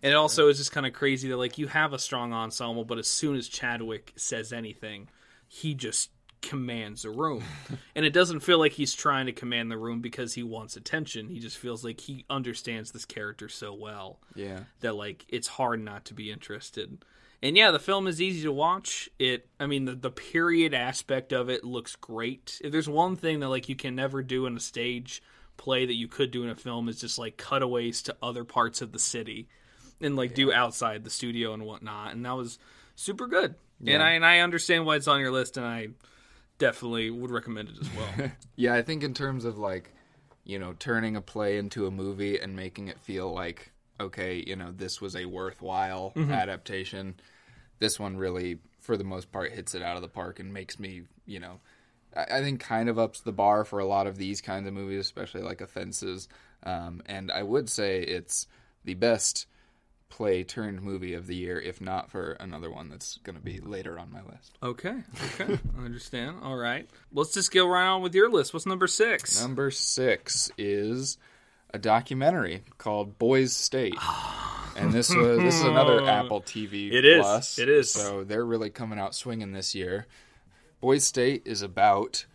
And it also is just kind of crazy that like you have a strong ensemble, but as soon as Chadwick says anything, he just commands the room. and it doesn't feel like he's trying to command the room because he wants attention. He just feels like he understands this character so well Yeah. that like it's hard not to be interested. And yeah, the film is easy to watch. It I mean the the period aspect of it looks great. If there's one thing that like you can never do in a stage play that you could do in a film is just like cutaways to other parts of the city and like do outside the studio and whatnot. And that was super good. And I and I understand why it's on your list and I definitely would recommend it as well. Yeah, I think in terms of like, you know, turning a play into a movie and making it feel like, okay, you know, this was a worthwhile adaptation. This one really, for the most part, hits it out of the park and makes me, you know, I, I think kind of ups the bar for a lot of these kinds of movies, especially like Offenses. Um, and I would say it's the best play turned movie of the year, if not for another one that's going to be later on my list. okay. Okay. I understand. All right. Let's just go right on with your list. What's number 6? Number six is a documentary called Boys State. And this was this is another Apple TV It is. Plus. It is. So they're really coming out swinging this year. Boys State is about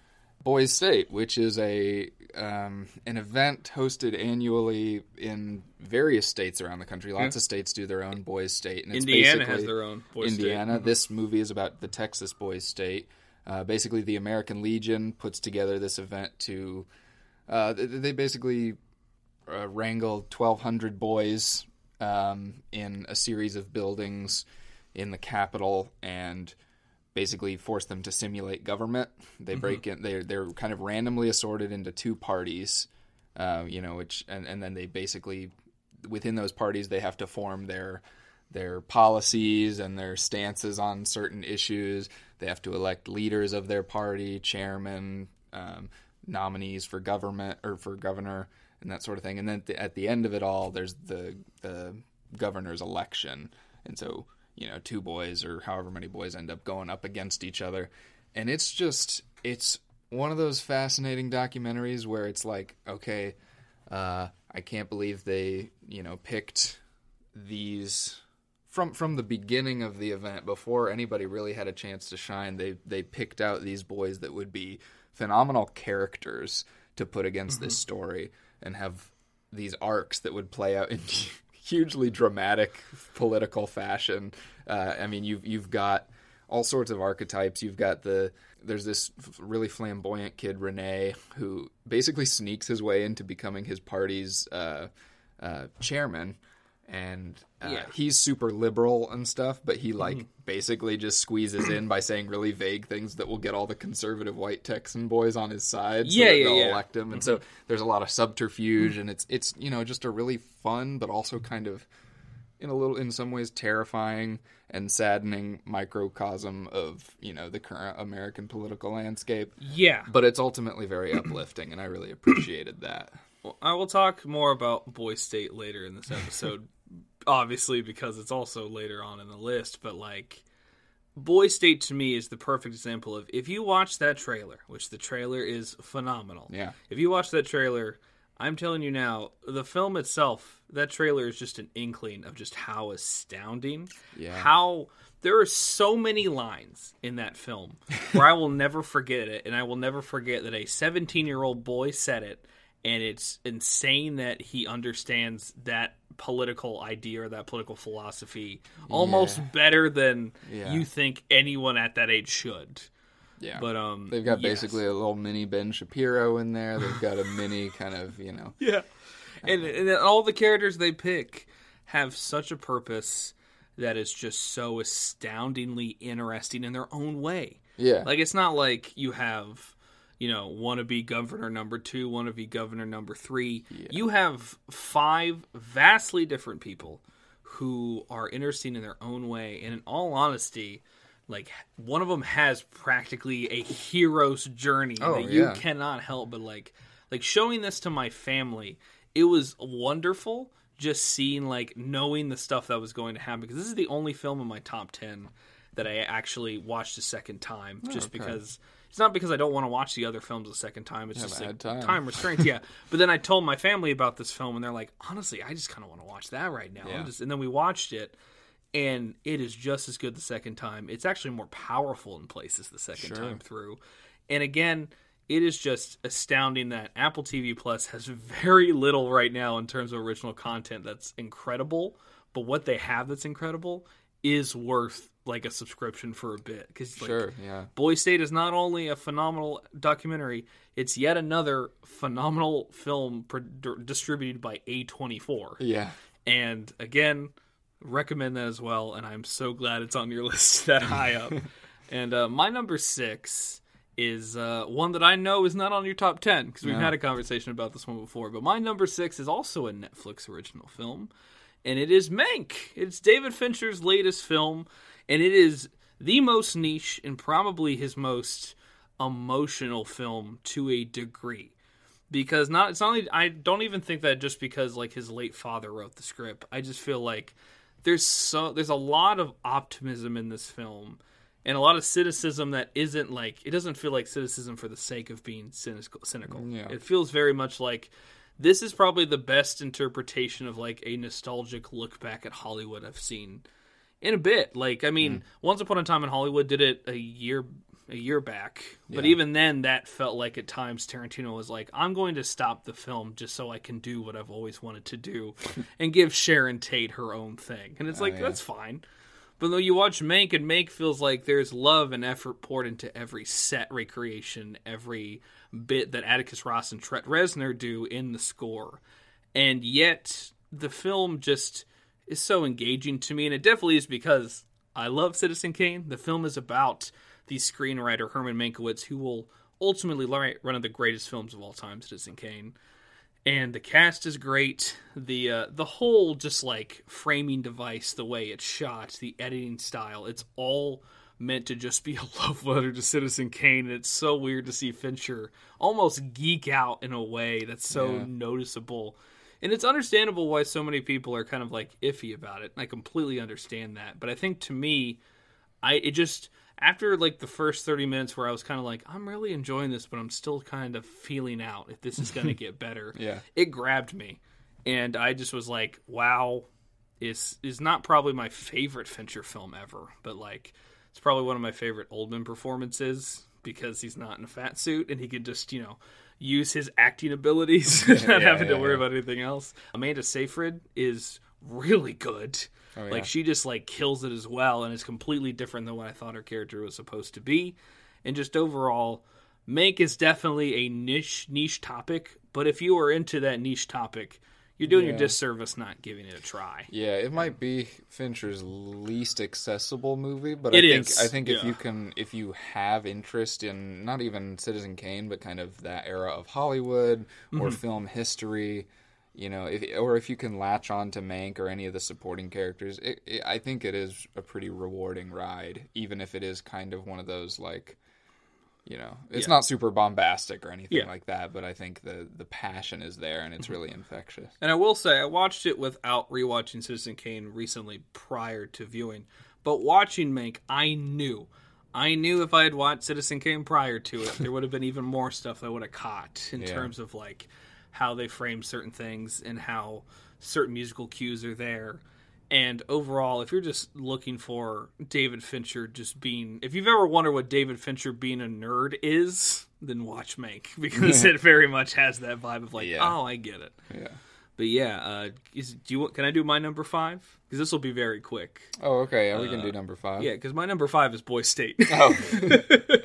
Boys State, which is a um, an event hosted annually in various states around the country. Lots of states do their own Boys State, and it's Indiana has their own Boys State. Indiana. This movie is about the Texas Boys State. Uh, basically, the American Legion puts together this event to. Uh, they, they basically uh, wrangle 1,200 boys um, in a series of buildings in the capital and basically force them to simulate government. They break in. They're they're kind of randomly assorted into two parties. Uh, you know, which and, and then they basically within those parties they have to form their their policies and their stances on certain issues. They have to elect leaders of their party, chairman, um, nominees for government or for governor, and that sort of thing. And then th- at the end of it all, there's the the governor's election, and so you know, two boys or however many boys end up going up against each other, and it's just it's one of those fascinating documentaries where it's like, okay, uh, I can't believe they you know picked these from from the beginning of the event. Before anybody really had a chance to shine they they picked out these boys that would be phenomenal characters to put against this story and have these arcs that would play out in hugely dramatic political fashion. Uh, i mean you've you've got all sorts of archetypes. You've got the there's this really flamboyant kid Renee who basically sneaks his way into becoming his party's uh, uh, chairman and uh, Yeah. he's super liberal and stuff, but he like mm-hmm. basically just squeezes in by saying really vague things that will get all the conservative white Texan boys on his side. So Yeah, yeah, they'll yeah. elect him, and so mm-hmm. there's a lot of subterfuge, mm-hmm. and it's it's you know just a really fun, but also kind of in a little in some ways terrifying and saddening microcosm of you know the current American political landscape. Yeah. But it's ultimately very uplifting, and I really appreciated that. Well, I will talk more about Boy State later in this episode, obviously because it's also later on in the list. But like, Boy State to me is the perfect example of if you watch that trailer, which the trailer is phenomenal. Yeah. If you watch that trailer, I'm telling you now, the film itself, that trailer is just an inkling of just how astounding, Yeah. how there are so many lines in that film where I will never forget it, and I will never forget that a 17 year old boy said it, and it's insane that he understands that political idea or that political philosophy almost better than Yeah. you think anyone at that age should. Yeah. But um, They've got yes. basically a little mini Ben Shapiro in there. They've got a mini kind of, you know. Yeah. And, and all the characters they pick have such a purpose that is just so astoundingly interesting in their own way. Yeah. Like it's not like you have you know, want to be governor number two, want to be governor number three. You have five vastly different people who are interesting in their own way. And in all honesty, like one of them has practically a hero's journey Oh, that you cannot help but like like showing this to my family it was wonderful just seeing like knowing the stuff that was going to happen because this is the only film in my top 10 that i actually watched a second time just oh, okay. because it's not because i don't want to watch the other films a second time it's just Haven't like time. time. restraints yeah but then i told my family about this film and they're like honestly i just kind of want to watch that right now I'm Yeah. just, and then we watched it and it is just as good the second time. It's actually more powerful in places the second Sure. time through. And again, it is just astounding that Apple TV Plus has very little right now in terms of original content that's incredible, but what they have that's incredible is worth like a subscription for a bit cuz like Sure, yeah. Boy State is not only a phenomenal documentary, it's yet another phenomenal film pro- distributed by A24 Yeah. and again recommend that as well and i'm so glad it's on your list that high up and uh, my number six is uh, one that i know is not on your top 10 because we've No. had a conversation about this one before but my number six is also a netflix original film and it is mank it's david fincher's latest film and it is the most niche and probably his most emotional film to a degree because not it's not only I don't even think that just because like his late father wrote the script. I just feel like there's so there's a lot of optimism in this film and a lot of cynicism that isn't like it doesn't feel like cynicism for the sake of being cynical cynical. Yeah. It feels very much like this is probably the best interpretation of like a nostalgic look back at Hollywood I've seen in a bit. Like I mean, hmm. Once Upon a Time in Hollywood did it a year a year back, but Yeah. even then, that felt like at times Tarantino was like, "I'm going to stop the film just so I can do what I've always wanted to do, and give Sharon Tate her own thing." And it's oh, like yeah. that's fine. But though you watch Mank and Mank feels like there's love and effort poured into every set recreation, every bit that Atticus Ross and Trent Reznor do in the score. And yet the film just is so engaging to me and it definitely is because I love Citizen Kane. The film is about the screenwriter Herman Mankiewicz who will ultimately write one of the greatest films of all time, Citizen Kane and the cast is great. The uh, the whole just like framing device, the way it's shot, the editing style, it's all meant to just be a love letter to Citizen Kane. And it's so weird to see Fincher almost geek out in a way that's so Yeah. noticeable. And it's understandable why so many people are kind of like iffy about it. I completely understand that. But I think to me, I it just after like the first 30 minutes where I was kind of like I'm really enjoying this but I'm still kind of feeling out if this is going to get better. Yeah. It grabbed me and I just was like wow is is not probably my favorite Fincher film ever but like it's probably one of my favorite Oldman performances because he's not in a fat suit and he could just, you know, use his acting abilities not Yeah, having to worry yeah. about anything else. Amanda Seyfried is really good. Oh, yeah. Like she just like kills it as well and is completely different than what I thought her character was supposed to be. And just overall, Mank is definitely a niche niche topic, but if you are into that niche topic, you're doing your disservice not giving it a try. Yeah, it might be Fincher's least accessible movie, but It I think is, I think if yeah. you can if you have interest in not even Citizen Kane, but kind of that era of Hollywood Mm-hmm. or film history, you know, if or if you can latch on to Mank or any of the supporting characters, it, it, I think it is a pretty rewarding ride, even if it is kind of one of those like. You know, it's Yeah. not super bombastic or anything Yeah. Mm-hmm. like that, but I think the the passion is there and it's really infectious. And I will say, I watched it without rewatching Citizen Kane recently prior to viewing. But watching Mank, I knew. I knew if I had watched Citizen Kane prior to it, there would have been even more stuff I would have caught in Yeah. terms of like how they frame certain things and how certain musical cues are there. And overall, if you're just looking for David Fincher just being, if you've ever wondered what David Fincher being a nerd is, then watch Mank because it very much has that vibe of like, Yeah. oh, I get it. Yeah. But yeah, uh, is, do you? Can I do my number five? Because this will be very quick. Oh, okay. Yeah, we can do number five. Uh, Yeah, because my number five is Boy State. Oh.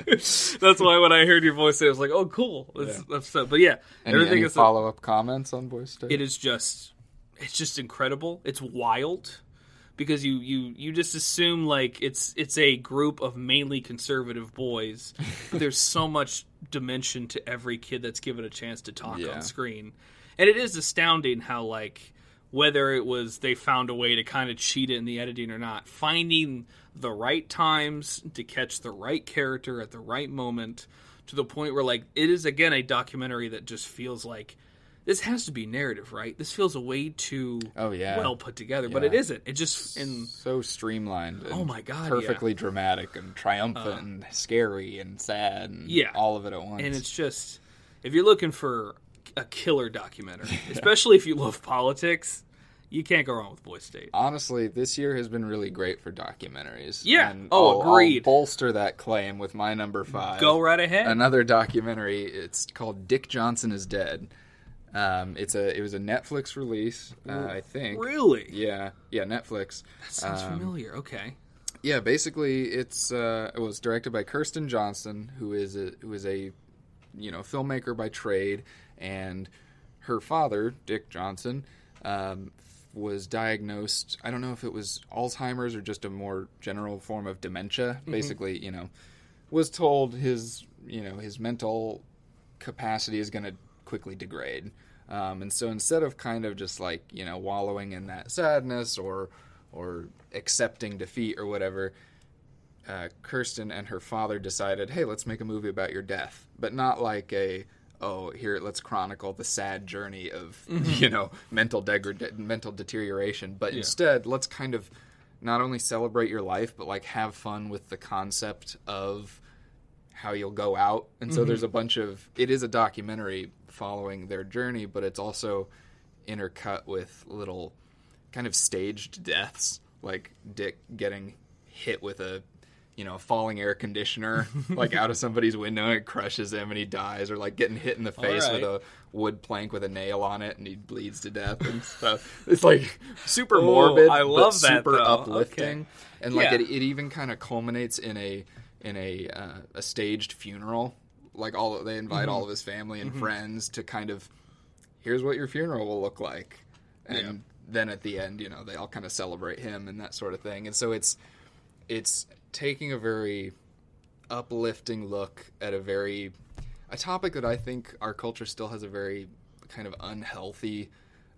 That's why when I heard your voice, I was like, "Oh, cool." That's, Yeah. that's so. But yeah, Any, everything any is. follow up comments on Boy State? It is just, it's just incredible. It's wild. because you you you just assume like it's it's a group of mainly conservative boys. but there's so much dimension to every kid that's given a chance to talk Yeah. on screen, and it is astounding how like whether it was they found a way to kind of cheat it in the editing or not, finding the right times to catch the right character at the right moment to the point where like it is again a documentary that just feels like this has to be narrative, right? This feels a way too Oh, yeah. well put together, but it isn't. It just in so streamlined. Oh and Oh my God, Perfectly dramatic and triumphant uh. and scary and sad and yeah. all of it at once. and it's just if you're looking for a killer documentary, especially if you love politics, you can't go wrong with Boy State. honestly, this year has been really great for documentaries. Yeah. And Oh, I'll- I'll agreed. bolster that claim with my number five. Go right ahead. Another documentary. It's called Dick Johnson is Dead. Um, it's a it was a Netflix release, uh, I think. really? Yeah, yeah, Netflix. That sounds Um, familiar. Okay. Yeah, basically, it's uh, it was directed by Kirsten Johnson, who is a who is a you know filmmaker by trade, and her father, Dick Johnson, um, was diagnosed. I don't know if it was Alzheimer's or just a more general form of dementia. Basically, you know, was told his you know his mental capacity is going to quickly degrade. Um, and so instead of kind of just like you know wallowing in that sadness or or accepting defeat or whatever, uh, Kirsten and her father decided, hey, let's make a movie about your death, but not like a oh here let's chronicle the sad journey of you know mental degrad mental deterioration, but instead let's kind of not only celebrate your life but like have fun with the concept of how you'll go out. And so there's a bunch of it is a documentary following their journey, but it's also intercut with little kind of staged deaths, like Dick getting hit with a you know, falling air conditioner like out of somebody's window and it crushes him and he dies, or like getting hit in the face with a wood plank with a nail on it and he bleeds to death and stuff. It's like super Oh, morbid, I but love that, super though. uplifting, and like Yeah. it, it even kind of culminates in a in a uh, a staged funeral. Like all they invite Mm-hmm. all of his family and friends to kind of here's what your funeral will look like, and then at the end, you know, they all kind of celebrate him and that sort of thing. And so it's it's taking a very uplifting look at a very a topic that I think our culture still has a very kind of unhealthy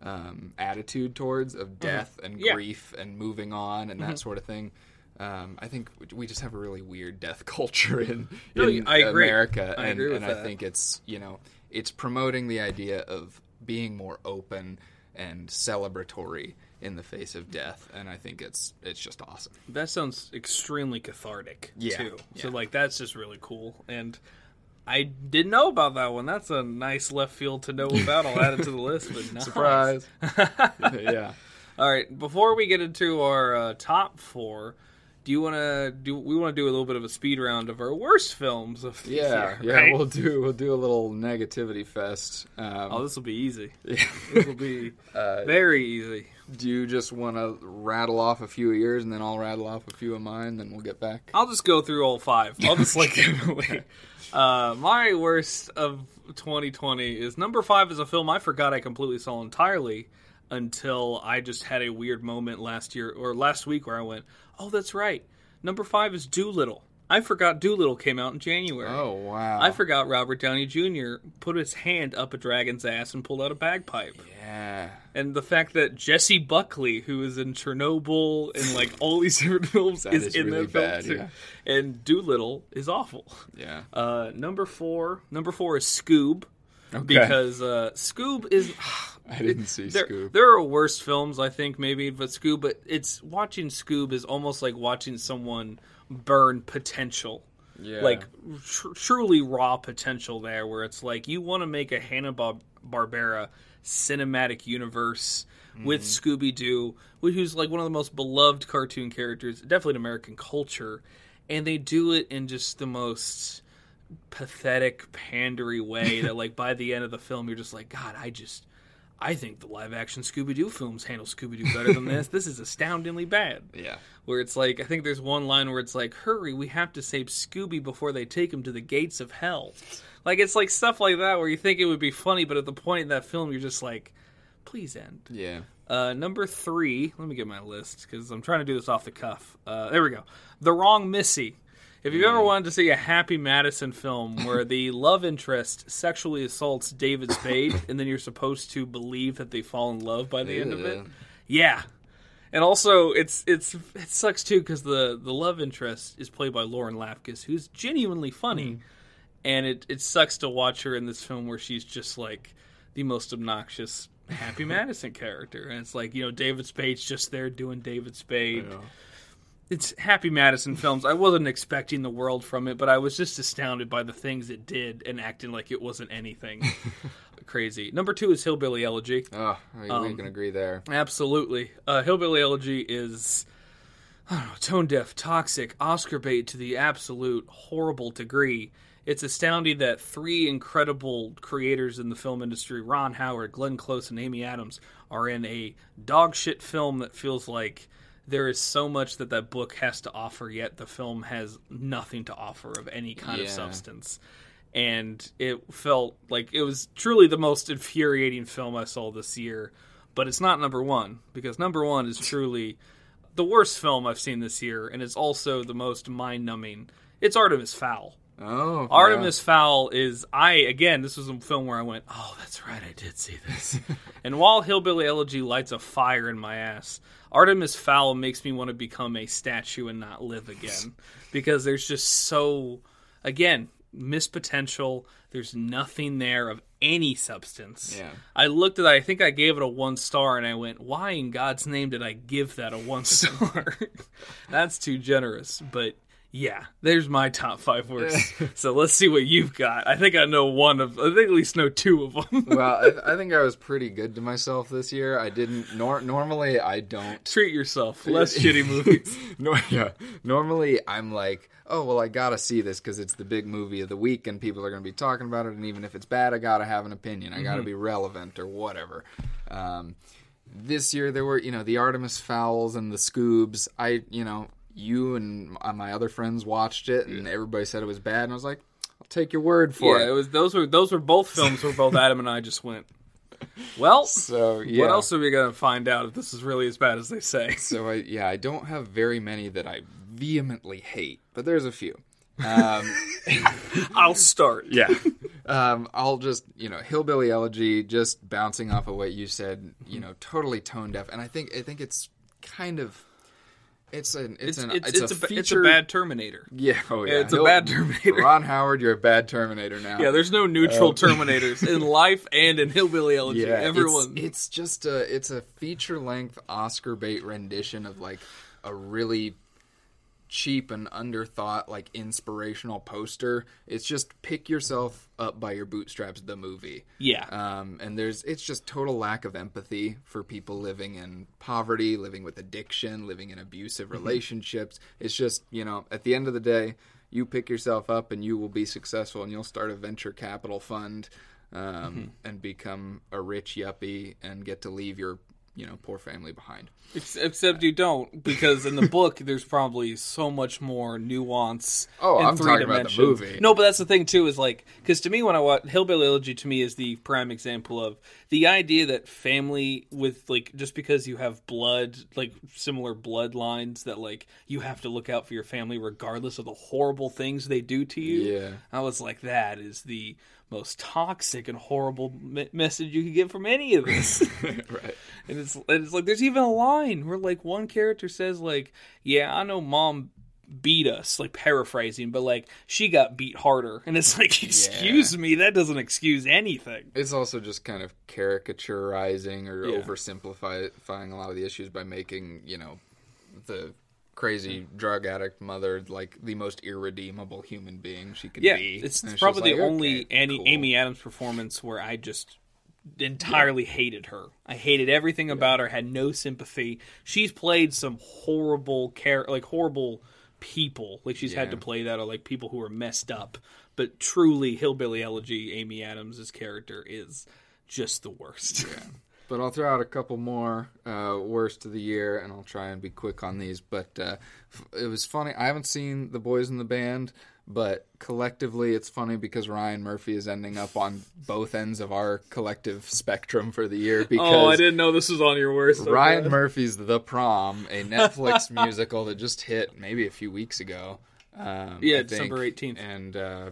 um, attitude towards of death and Yeah. grief and moving on and that sort of thing. Um, I think we just have a really weird death culture in, No, in I agree. America, I and, agree with and I think it's you know it's promoting the idea of being more open and celebratory in the face of death, and I think it's it's just awesome. That sounds extremely cathartic Yeah, too. So like that's just really cool. And I didn't know about that one. That's a nice left field to know about. I'll add it to the list. But nice. Surprise! yeah. All right, before we get into our uh, top four, do you want to do? We want to do a little bit of a speed round of our worst films of the Yeah, year, yeah, right? we'll do we'll do a little negativity fest. Um, oh, this will be easy. yeah. This will be Uh, very easy. do you just want to rattle off a few of yours, and then I'll rattle off a few of mine, and then we'll get back. I'll just go through all five. I'll just like give away. Uh, my worst of 2020 is number five is a film I forgot I completely saw entirely until I just had a weird moment last year or last week where I went, "Oh, that's right." Number five is Dolittle. I forgot Dolittle came out in January. Oh wow! I forgot Robert Downey Jr. put his hand up a dragon's ass and pulled out a bagpipe. Yeah, And the fact that Jessie Buckley, who is in Chernobyl and like all these different films, is, is in really that film too. yeah. And Dolittle is awful. yeah. Uh, number four, number four is Scoob, Okay. because uh, Scoob is. I didn't see There, Scoob. there are worse films, I think, maybe, but Scoob. But it's watching Scoob is almost like watching someone burn potential yeah, like tr- truly raw potential there where it's like you want to make a Hanna Barbera cinematic universe with mm-hmm. Scooby-Doo who's like one of the most beloved cartoon characters definitely in American culture and they do it in just the most pathetic pandery way that like by the end of the film you're just like god I just I think the live action Scooby Doo films handle Scooby Doo better than this. This is astoundingly bad yeah, where it's like I think there's one line where it's like, "Hurry, we have to save Scooby before they take him to the gates of hell." Like it's like stuff like that where you think it would be funny, but at the point in that film, you're just like, "Please end." yeah. Uh, number three, let me get my list because I'm trying to do this off the cuff. Uh, there we go. The Wrong Missy. If you've ever wanted to see a Happy Madison film where the love interest sexually assaults David Spade and then you're supposed to believe that they fall in love by the end of it, yeah. And also, it's it's it sucks too because the the love interest is played by Lauren Lapkus, who's genuinely funny, mm-hmm. and it it sucks to watch her in this film where she's just like the most obnoxious Happy Madison character, and it's like you know David Spade's just there doing David Spade. It's Happy Madison films. I wasn't expecting the world from it, but I was just astounded by the things it did and acting like it wasn't anything crazy. Number two is Hillbilly Elegy. Oh, we, Um, can agree there. Absolutely. Uh, Hillbilly Elegy is I don't know, tone deaf, toxic, Oscar bait to the absolute horrible degree. It's astounding that three incredible creators in the film industry, Ron Howard, Glenn Close, and Amy Adams, are in a dog shit film that feels like there is so much that that book has to offer, yet the film has nothing to offer of any kind of substance. And it felt like it was truly the most infuriating film I saw this year. But it's not number one, because number one is truly the worst film I've seen this year, and it's also the most mind numbing. It's Artemis Fowl. Oh, Artemis Fowl is I again. This was a film where I went, "Oh, that's right, I did see this." and while Hillbilly Elegy lights a fire in my ass, Artemis Fowl makes me want to become a statue and not live again because there's just so again missed potential. There's nothing there of any substance. Yeah. I looked at it, I think I gave it a one star and I went, why in God's name did I give that a one star? That's too generous. But yeah, there's my top five worst. so let's see what you've got. I think I know one of, I think at least know two of them. well, I, I think I was pretty good to myself this year. I didn't. Nor, normally, I don't. Treat yourself. Less shitty movies. No, yeah. Normally, I'm like, oh well, I gotta see this because it's the big movie of the week, and people are gonna be talking about it. And even if it's bad, I gotta have an opinion. I gotta be relevant or whatever. Um, this year, there were you know the Artemis Fowls and the Scoobs. I you know you and my other friends watched it, and everybody said it was bad, and I was like, I'll take your word for yeah, it. it was those were those were both films where both Adam and I just went. Well, So yeah. what else are we gonna find out if this is really as bad as they say? So I yeah, I don't have very many that I vehemently hate, but there's a few. Um, I'll start. yeah. Um, I'll just you know hillbilly elegy, just bouncing off of what you said. You know, totally tone deaf, and I think I think it's kind of it's an it's, It's an it's, it's, it's, a, a, feature. it's a bad Terminator. yeah, oh yeah, it's a bad Terminator. Ron Howard, you're a bad Terminator now. Yeah, there's no neutral um, Terminators in life and in Hillbilly Elegy. Yeah, Everyone. It's, it's just a it's a feature length Oscar bait rendition of like a really cheap and underthought like inspirational poster. It's just pick yourself up by your bootstraps the movie. yeah. Um, and there's it's just total lack of empathy for people living in poverty, living with addiction, living in abusive relationships. It's just you know at the end of the day, you pick yourself up and you will be successful, and you'll start a venture capital fund um, and become a rich yuppie and get to leave your you know poor family behind. Except you don't, because in the book there's probably so much more nuance. Oh, and I'm three talking about the movie. No, but that's the thing too. Is like because to me when I watch Hillbilly Elegy, to me is the prime example of the idea that family with like just because you have blood, like similar bloodlines, that like you have to look out for your family regardless of the horrible things they do to you. Yeah. I was like, that is the most toxic and horrible me- message you could get from any of this. right. And it's and it's like there's even a line where like one character says like, "Yeah, I know mom beat us," like paraphrasing, but like she got beat harder, and it's like, excuse me, that doesn't excuse anything. It's also just kind of caricaturizing or Yeah. oversimplifying a lot of the issues by making, you know, the crazy drug addict mother like the most irredeemable human being she could Yeah, be. it's, it's probably like, the only okay, Annie, cool. Amy Adams performance where I just entirely hated her. I hated everything about her. Had no sympathy. She's played some horrible care, like horrible people. Like she's had to play that, or like people who are messed up. But truly, Hillbilly Elegy, Amy Adams' character is just the worst. But I'll throw out a couple more uh, worst of the year, and I'll try and be quick on these. But uh, f- it was funny. I haven't seen the boys in the band, but collectively it's funny because Ryan Murphy is ending up on both ends of our collective spectrum for the year because Oh, I didn't know this was on your worst. Ryan Murphy's The Prom, a Netflix musical that just hit maybe a few weeks ago. Um, Yeah, I. December 18th. And uh,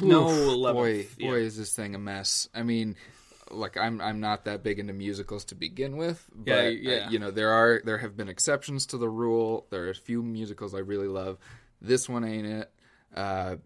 No, oof, 11th, Boy, yeah. boy, is this thing a mess. I mean, like I'm I'm not that big into musicals to begin with, but Yeah, uh, yeah. you know there are there have been exceptions to the rule. There are a few musicals I really love. This one ain't it. Uh,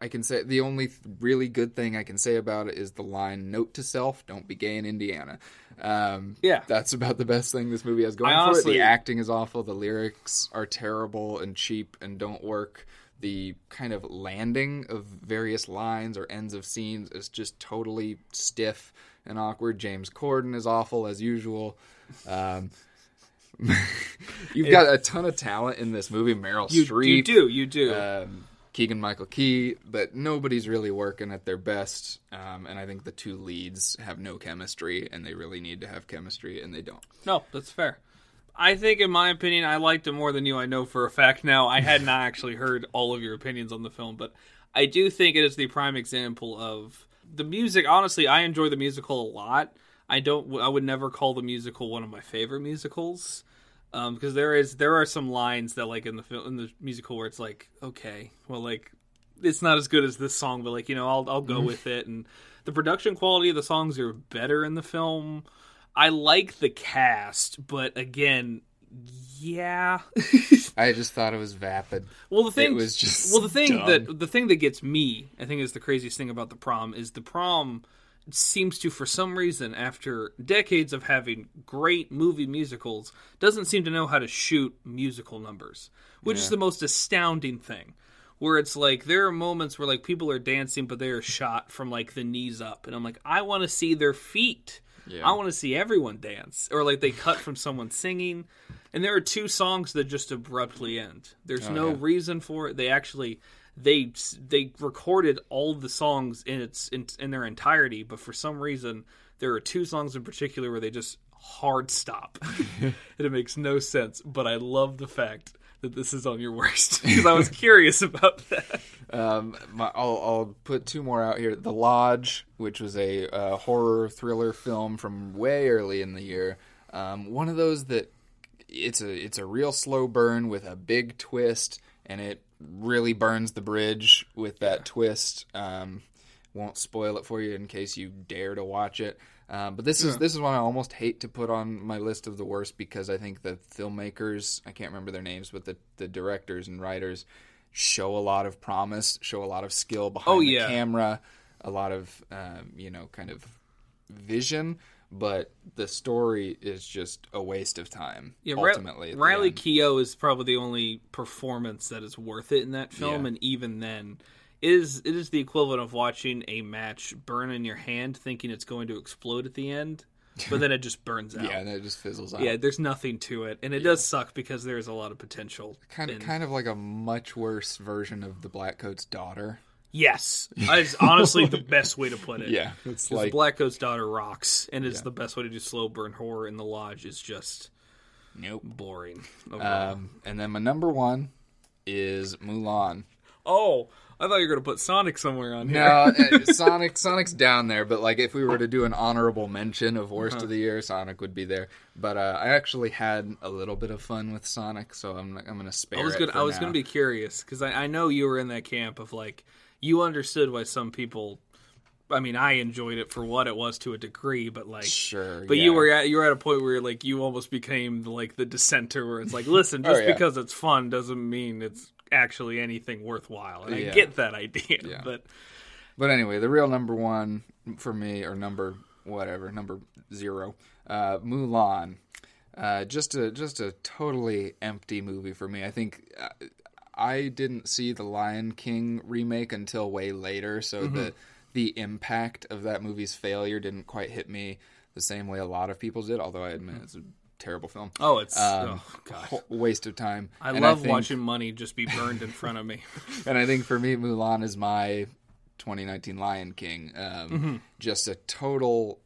I can say the only really good thing I can say about it is the line "Note to self: Don't be gay in Indiana." Um, Yeah. that's about the best thing this movie has going I for it. honestly- The acting is awful. The lyrics are terrible and cheap and don't work. The kind of landing of various lines or ends of scenes is just totally stiff and awkward. James Corden is awful as usual. Um, you've got a ton of talent in this movie. Meryl You, Streep, you do, you do. um, Keegan Michael Key, but nobody's really working at their best. Um, and I think the two leads have no chemistry, and they really need to have chemistry, and they don't. no, that's fair. I think, in my opinion, I liked it more than you. I know for a fact now. I had not actually heard all of your opinions on the film, but I do think it is the prime example of the music. Honestly, I enjoy the musical a lot. I don't. I would never call the musical one of my favorite musicals. Um, because there is there are some lines that like in the film in the musical where it's like okay well like it's not as good as this song but like you know I'll I'll go with it and the production quality of the songs are better in the film. I like the cast, but again, yeah. I just thought it was vapid. well, the thing was just well the thing dumb. that the thing that gets me, I think, is the craziest thing about the prom is the prom seems to, for some reason, after decades of having great movie musicals, doesn't seem to know how to shoot musical numbers, which is the most astounding thing. Where it's like there are moments where like people are dancing, but they are shot from like the knees up, and I'm like, I want to see their feet. Yeah. I want to see everyone dance, or like they cut from someone singing. And there are two songs that just abruptly end. There's oh, no Oh, yeah. reason for it. They actually they they recorded all the songs in its in, in their entirety, but for some reason there are two songs in particular where they just hard stop, and it makes no sense. But I love the fact that this is on your worst because I was curious about that. Um, my, I'll, I'll put two more out here. The Lodge, which was a uh, horror thriller film from way early in the year. Um, one of those that it's a it's a real slow burn with a big twist, and it really burns the bridge with that twist. Um, won't spoil it for you in case you dare to watch it. Um, but this is this is one I almost hate to put on my list of the worst because I think the filmmakers I can't remember their names, but the the directors and writers show a lot of promise, show a lot of skill behind Oh, the yeah. camera, a lot of um, you know kind of vision, but the story is just a waste of time. Yeah, ultimately, at Riley. Keough is probably the only performance that is worth it in that film, Yeah. and even then, it is it is the equivalent of watching a match burn in your hand, thinking it's going to explode at the end, but then it just burns out. yeah, and it just fizzles out. Yeah, there's nothing to it, and it does suck because there's a lot of potential. kind of in- kind of like a much worse version of the Blackcoat's daughter. Yes, it's honestly the best way to put it. Yeah, it's like Black Coat's daughter rocks, and it's Yeah. the best way to do slow burn horror. In the lodge is just nope. boring. overall. Um, and then my number one is Mulan. Oh, I thought you were gonna put Sonic somewhere on here. No, uh, Sonic. Sonic's down there, but like if we were to do an honorable mention of worst Uh-huh. of the year, Sonic would be there. But uh, I actually had a little bit of fun with Sonic, so I'm I'm gonna spare. I was gonna I was now. gonna be curious because I, I know you were in that camp of like you understood why some people. I mean, I enjoyed it for what it was to a degree, but like, sure. but yeah. you were at you were at a point where like you almost became like the dissenter, where it's like, listen, just Oh, yeah. because it's fun doesn't mean it's actually anything worthwhile, and I get that idea, Yeah. but But anyway, the real number one for me, or number whatever, number zero, uh, Mulan. Uh, just a just a totally empty movie for me. I think uh, I didn't see the Lion King remake until way later, so Mm-hmm. the the impact of that movie's failure didn't quite hit me the same way a lot of people did. Although I admit it's a terrible film, oh, it's um, oh god. Waste of time. I And love think- watching money just be burned in front of me. and I think for me, Mulan is my 2019 Lion King. Um, Mm-hmm. Just a total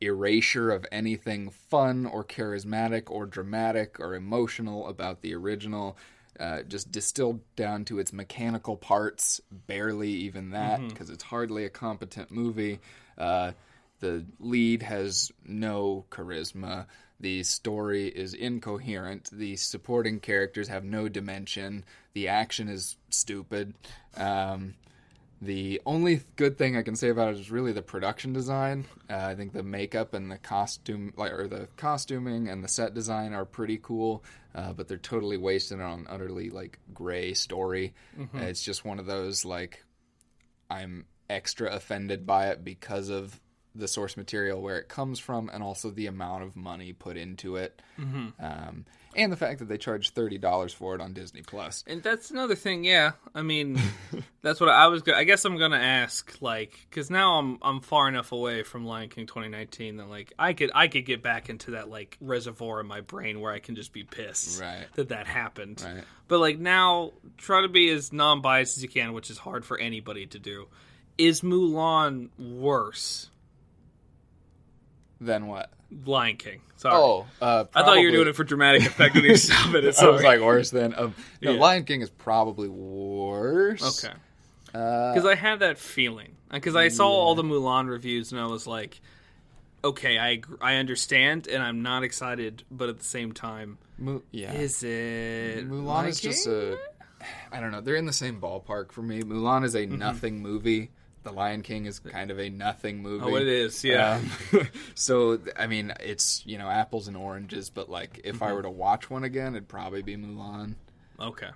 erasure of anything fun or charismatic or dramatic or emotional about the original. uh, just distilled down to its mechanical parts, barely even that, because it's hardly a competent movie. Uh, the lead has no charisma. The story is incoherent. The supporting characters have no dimension. The action is stupid. Um, the only good thing I can say about it is really the production design. Uh, I think the makeup and the costume, like or the costuming and the set design, are pretty cool, uh, but they're totally wasted on utterly like gray story. Uh, it's just one of those like I'm extra offended by it because of the source material where it comes from and also the amount of money put into it um, and the fact that they charge $30 for it on disney plus And that's another thing, yeah. I mean, that's what I was. Go- I guess I'm gonna ask, like, because now I'm I'm far enough away from Lion King 2019 that like I could I could get back into that like reservoir in my brain where I can just be pissed Right. that that happened. Right. But like now, try to be as non-biased as you can, which is hard for anybody to do. Is Mulan worse? Then what Lion King. Sorry. oh uh, I thought you were doing it for dramatic effect when you it. I was like worse than um, no, Yeah. lion king is probably worse okay. uh, because I had that feeling because I saw all the Mulan reviews and I was like, okay, I I understand and I'm not excited, but at the same time, Mu- yeah is it Mulan Lion is just a. I don't know. They're in the same ballpark for me. Mulan is a Mm-hmm. nothing movie. The Lion King is kind of a nothing movie. oh it is yeah Um, so I mean, it's you know apples and oranges. But like, if Mm-hmm. I were to watch one again, it'd probably be Mulan. okay.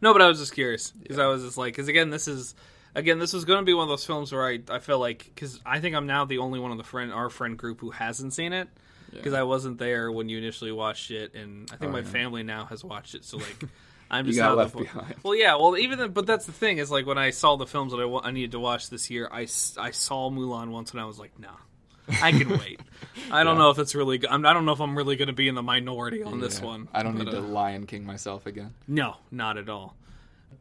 No, but I was just curious because I was just like, because again, this is again, this was going to be one of those films where I I felt like because I think I'm now the only one of the friend our friend group who hasn't seen it. Because I wasn't there when you initially watched it, and I think Oh, my yeah. family now has watched it. So like, I'm You just got now left the, behind. Well, yeah. Well, even the, but that's the thing is like when I saw the films that I, wa- I needed to watch this year, I, I saw Mulan once and I was like, nah, I can wait. I don't know if it's really. go- I'm, I don't know if I'm really going to be in the minority on this one. I don't but, need to uh, Lion King myself again. No, not at all.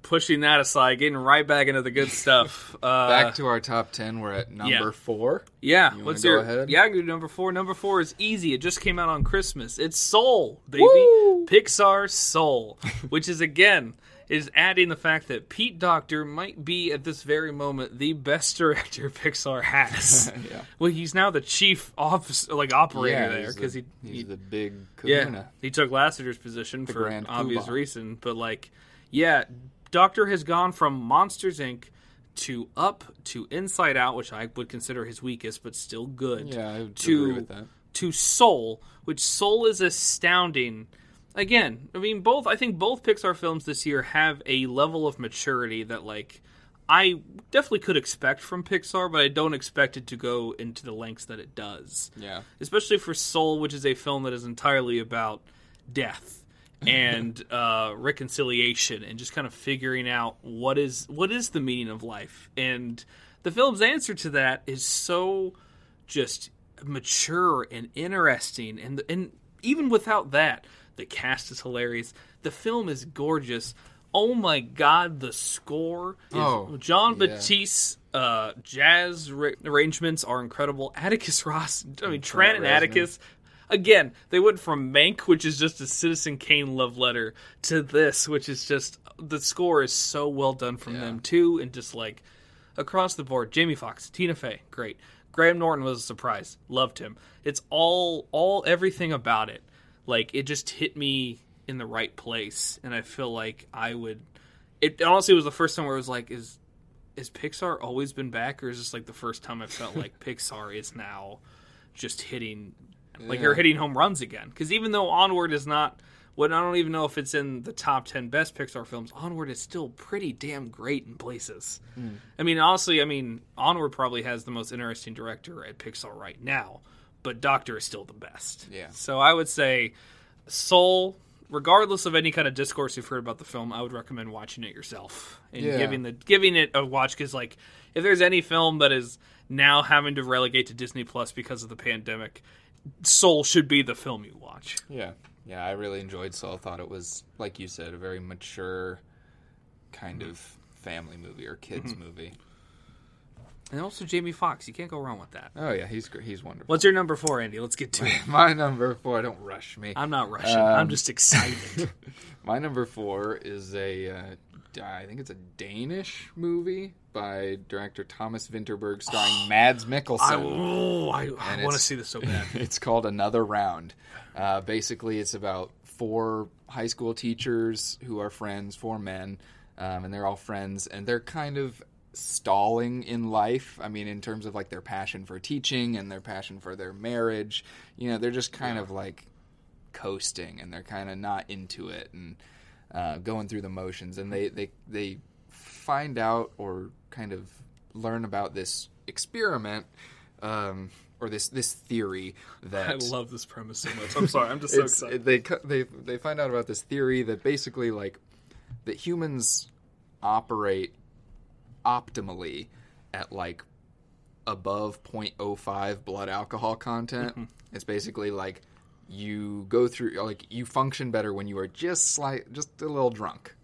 Pushing that aside, getting right back into the good stuff. Uh, Back to our top ten. We're at number yeah. four. yeah, wanna what's go your ahead? yeah? I can do number four. Number four is easy. It just came out on Christmas. It's Soul, baby. Woo! Pixar Soul, which is again is adding the fact that Pete Docter might be at this very moment the best director Pixar has. Yeah. Well, he's now the chief office like operator Yeah, there because the- he, he's he the big yeah, he took Lasseter's position for Grand obvious reason. But like, yeah, Docter has gone from Monsters Inc. to Up to Inside Out, which I would consider his weakest, but still good. Yeah, I would to agree with that. to Soul, which Soul is astounding. Again, I mean, both. I think both Pixar films this year have a level of maturity that, like, I definitely could expect from Pixar, but I don't expect it to go into the lengths that it does Yeah. especially for Soul, which is a film that is entirely about death and uh, reconciliation and just kind of figuring out what is what is the meaning of life. And the film's answer to that is so just mature and interesting. And and even without that, the cast is hilarious. The film is gorgeous. Oh my god, the score is Oh, Jon yeah. Batiste uh, jazz ra- arrangements are incredible. Atticus Ross, I mean Trent and Atticus. Again, they went from Mank, which is just a Citizen Kane love letter, to this, which is just the score is so well done from them too, and just like across the board. Jamie Foxx, Tina Fey, great. Graham Norton was a surprise, loved him. It's all all everything about it. Like it just hit me in the right place, and I feel like I would. It honestly was the first time where I was like, is is Pixar always been back, or is this like the first time I felt like Pixar is now just hitting, like Yeah. they're hitting home runs again? Because even though Onward is not, what I don't even know if it's in the top ten best Pixar films, Onward is still pretty damn great in places. Hmm. I mean, honestly, I mean, Onward probably has the most interesting director at Pixar right now, but Docter is still the best. Yeah. So I would say Soul, regardless of any kind of discourse you've heard about the film, I would recommend watching it yourself and Yeah. giving the giving it a watch because like if there's any film that is now having to relegate to Disney Plus because of the pandemic, Soul should be the film you watch. Yeah, yeah, I really enjoyed Soul. Thought it was, like you said, a very mature kind of family movie or kids movie. And also Jamie Foxx. You can't go wrong with that. Oh yeah, he's he's wonderful. What's your number four, Andy? Let's get to it. My number four. Don't rush me. I'm not rushing. I'm Um, just excited. My number four is a, uh, I think it's a Danish movie by director Thomas Vinterberg, starring Mads Mikkelsen. I, oh, I, I want to see this so bad. it's called Another Round. Uh, basically, it's about four high school teachers who are friends, four men, um, and they're all friends, and they're kind of stalling in life. I mean, in terms of like their passion for teaching and their passion for their marriage. You know, they're just kind of like coasting, and they're kind of not into it and uh, going through the motions. And they they they find out or kind of learn about this experiment. Um, or this this theory that I love this premise so much. I'm sorry. I'm just so excited. they they they find out about this theory that basically like that humans operate optimally at like above 0.05 blood alcohol content. It's basically like you go through like you function better when you are just slight just a little drunk.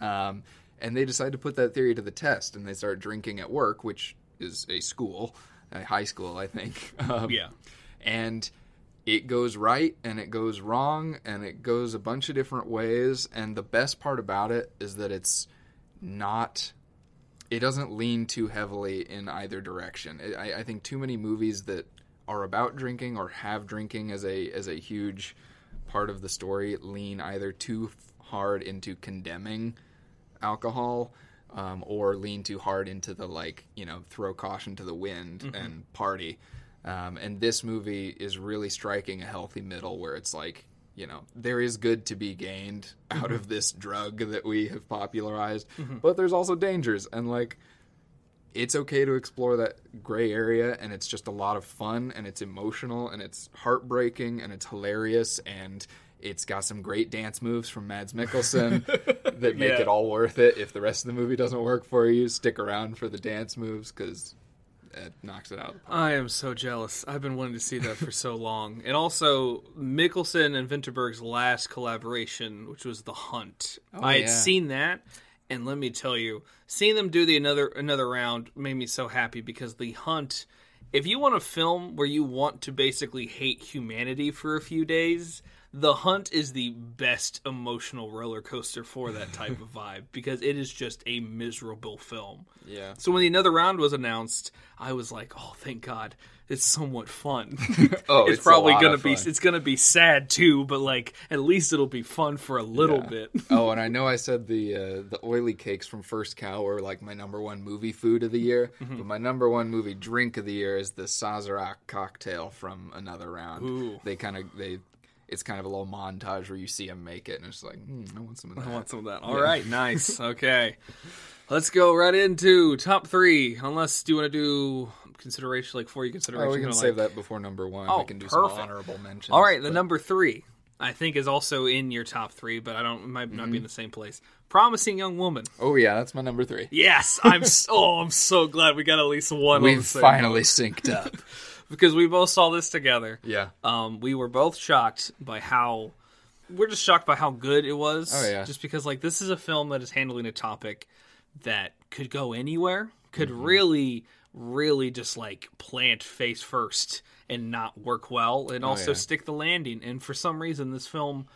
Um, and they decide to put that theory to the test and they start drinking at work, which is a school, a high school, I think. Um, yeah. and it goes right and it goes wrong and it goes a bunch of different ways and the best part about it is that it's not it doesn't lean too heavily in either direction I, I think too many movies that are about drinking or have drinking as a as a huge part of the story lean either too hard into condemning alcohol um, or lean too hard into the like you know throw caution to the wind and party. Um, and this movie is really striking a healthy middle where it's like you know there is good to be gained out of this drug that we have popularized but there's also dangers. And like it's okay to explore that gray area and it's just a lot of fun and it's emotional and it's heartbreaking and it's hilarious and it's got some great dance moves from Mads Mikkelsen that make Yeah. it all worth it. If the rest of the movie doesn't work for you, stick around for the dance moves because it knocks it out. I am so jealous. I've been wanting to see that for so long. And also, Mikkelsen and Vinterberg's last collaboration, which was The Hunt. Oh, I had yeah. seen that, and let me tell you, seeing them do the another another round made me so happy because The Hunt. If you want a film where you want to basically hate humanity for a few days, The Hunt is the best emotional roller coaster for that type of vibe because it is just a miserable film. Yeah. So when the another round was announced, I was like, "Oh, thank God, it's somewhat fun." Oh, it's, it's probably gonna be it's gonna be sad too, but like at least it'll be fun for a little Yeah. bit. oh, and I know I said the uh, the oily cakes from First Cow were like my number one movie food of the year, Mm-hmm. but my number one movie drink of the year is the Sazerac cocktail from Another Round. Ooh. They kind of they, it's kind of a little montage where you see him make it, and it's like, hmm, I want some of that. I want some of that. All right, nice. Okay, let's go right into top three. Unless do you want to do consideration like for you consideration? Oh, we can save like- that before number one. Oh, we can do some perfect. honorable mentions. All right, the but- number three I think is also in your top three, but I don't it might not Mm-hmm. be in the same place. Promising young woman. Oh yeah, that's my number three. Yes, I'm. so, oh, I'm so glad we got at least one. We've same finally synced up. because we both saw this together. yeah. Um, we were both shocked by how we're just shocked by how good it was. Oh, yeah. Just because like this is a film that is handling a topic that could go anywhere, could Mm-hmm. really, really just like plant face first and not work well, and oh, also Oh, yeah. stick the landing. And for some reason, this film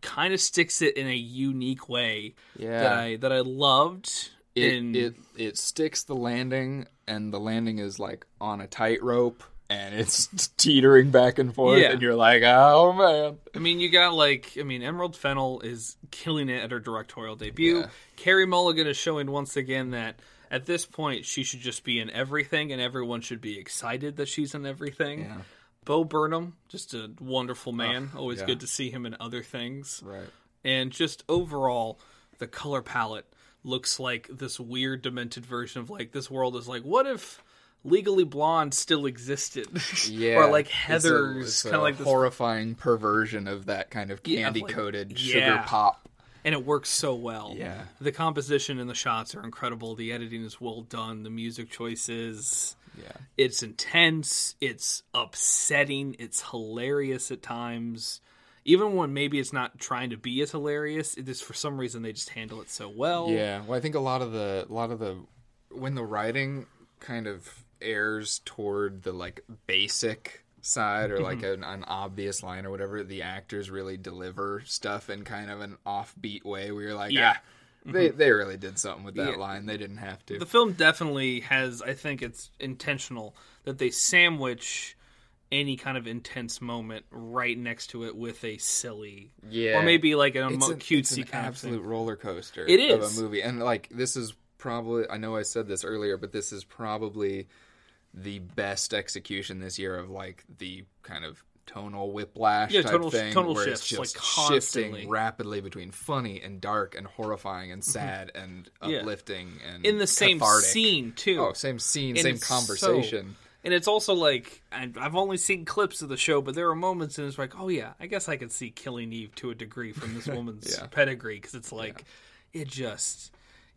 kind of sticks it in a unique way Yeah. that I that I loved. it, in it it sticks the landing and the landing is like on a tightrope and it's teetering back and forth Yeah. and you're like oh man I mean, you got like, I mean, Emerald Fennell is killing it at her directorial debut. Yeah. Carey Mulligan is showing once again that at this point she should just be in everything, and everyone should be excited that she's in everything. Yeah. Bo Burnham, just a wonderful man. Always yeah. good to see him in other things. right And just overall, the color palette looks like this weird, demented version of like this world is like, what if Legally Blonde still existed? yeah or like Heather's, kind of like this horrifying perversion of that kind of candy coated yeah. sugar pop and it works so well. Yeah. The composition and the shots are incredible. The editing is well done. The music choices, yeah it's intense, it's upsetting, it's hilarious at times. Even when maybe it's not trying to be as hilarious, it is for some reason they just handle it so well. yeah well i think a lot of the a lot of the when the writing kind of airs toward the like basic side or like an, an obvious line or whatever, the actors really deliver stuff in kind of an offbeat way where you're like, Yeah. ah, they they really did something with that Yeah. line. They didn't have to. The film definitely has, I think it's intentional that they sandwich any kind of intense moment right next to it with a silly, yeah, or maybe like an emo- an, cutesy it's an kind absolute of roller coaster. It of a movie, and like this is probably I know I said this earlier, but this is probably the best execution this year of like the kind of tonal whiplash Yeah, type tonal- thing, tonal where shifts, it's just constantly. shifting rapidly between funny and dark and horrifying and mm-hmm. sad and Yeah. uplifting and in the same cathartic. scene too. Oh, same scene, And same it's so- conversation. And it's also like I've only seen clips of the show, but there are moments and it's like, oh yeah, I guess I could see killing Eve to a degree from this woman's Yeah. pedigree because it's like it just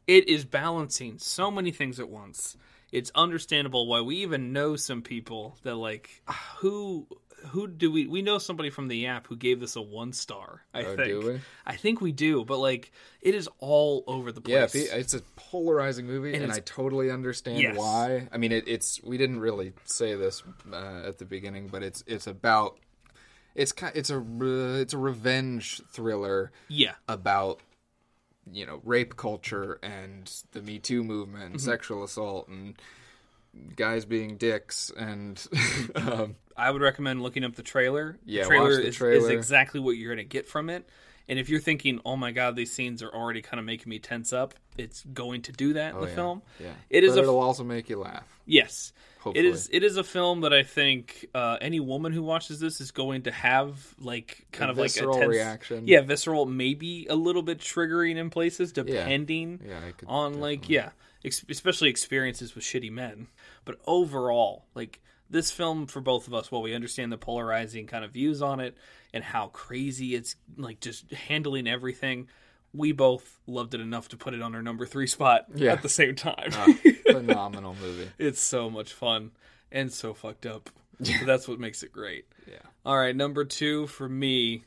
it is balancing so many things at once. It's understandable why we even know some people that like who who do we we know somebody from the app who gave this a one star. I Oh, think do we? I think we do, but like it is all over the place. pe- it's a polarizing movie, and, it's- I totally understand Yes. why. I mean, it, it's we didn't really say this uh, at the beginning, but it's it's about it's ki it's a it's a revenge thriller yeah, about you know rape culture and the Me Too movement, Mm-hmm. sexual assault, and guys being dicks, and um, I would recommend looking up the trailer. Yeah, the trailer, the is, is exactly what you're going to get from it. And if you're thinking, "Oh my god, these scenes are already kind of making me tense up," it's going to do that in the oh, yeah, film. yeah, It is But a it'll also make you laugh. yes. Hopefully. It is. It is a film that I think uh, any woman who watches this is going to have like kind A of like visceral a tense, reaction. Yeah, visceral, maybe a little bit triggering in places, depending Yeah, could on like yeah, ex- especially experiences with shitty men. But overall, like this film for both of us, while we understand the polarizing kind of views on it and how crazy it's like just handling everything, we both loved it enough to put it on our number three spot Yeah. at the same time. phenomenal movie. it's so much fun and so fucked up. But that's what makes it great. Yeah. All right, number two for me,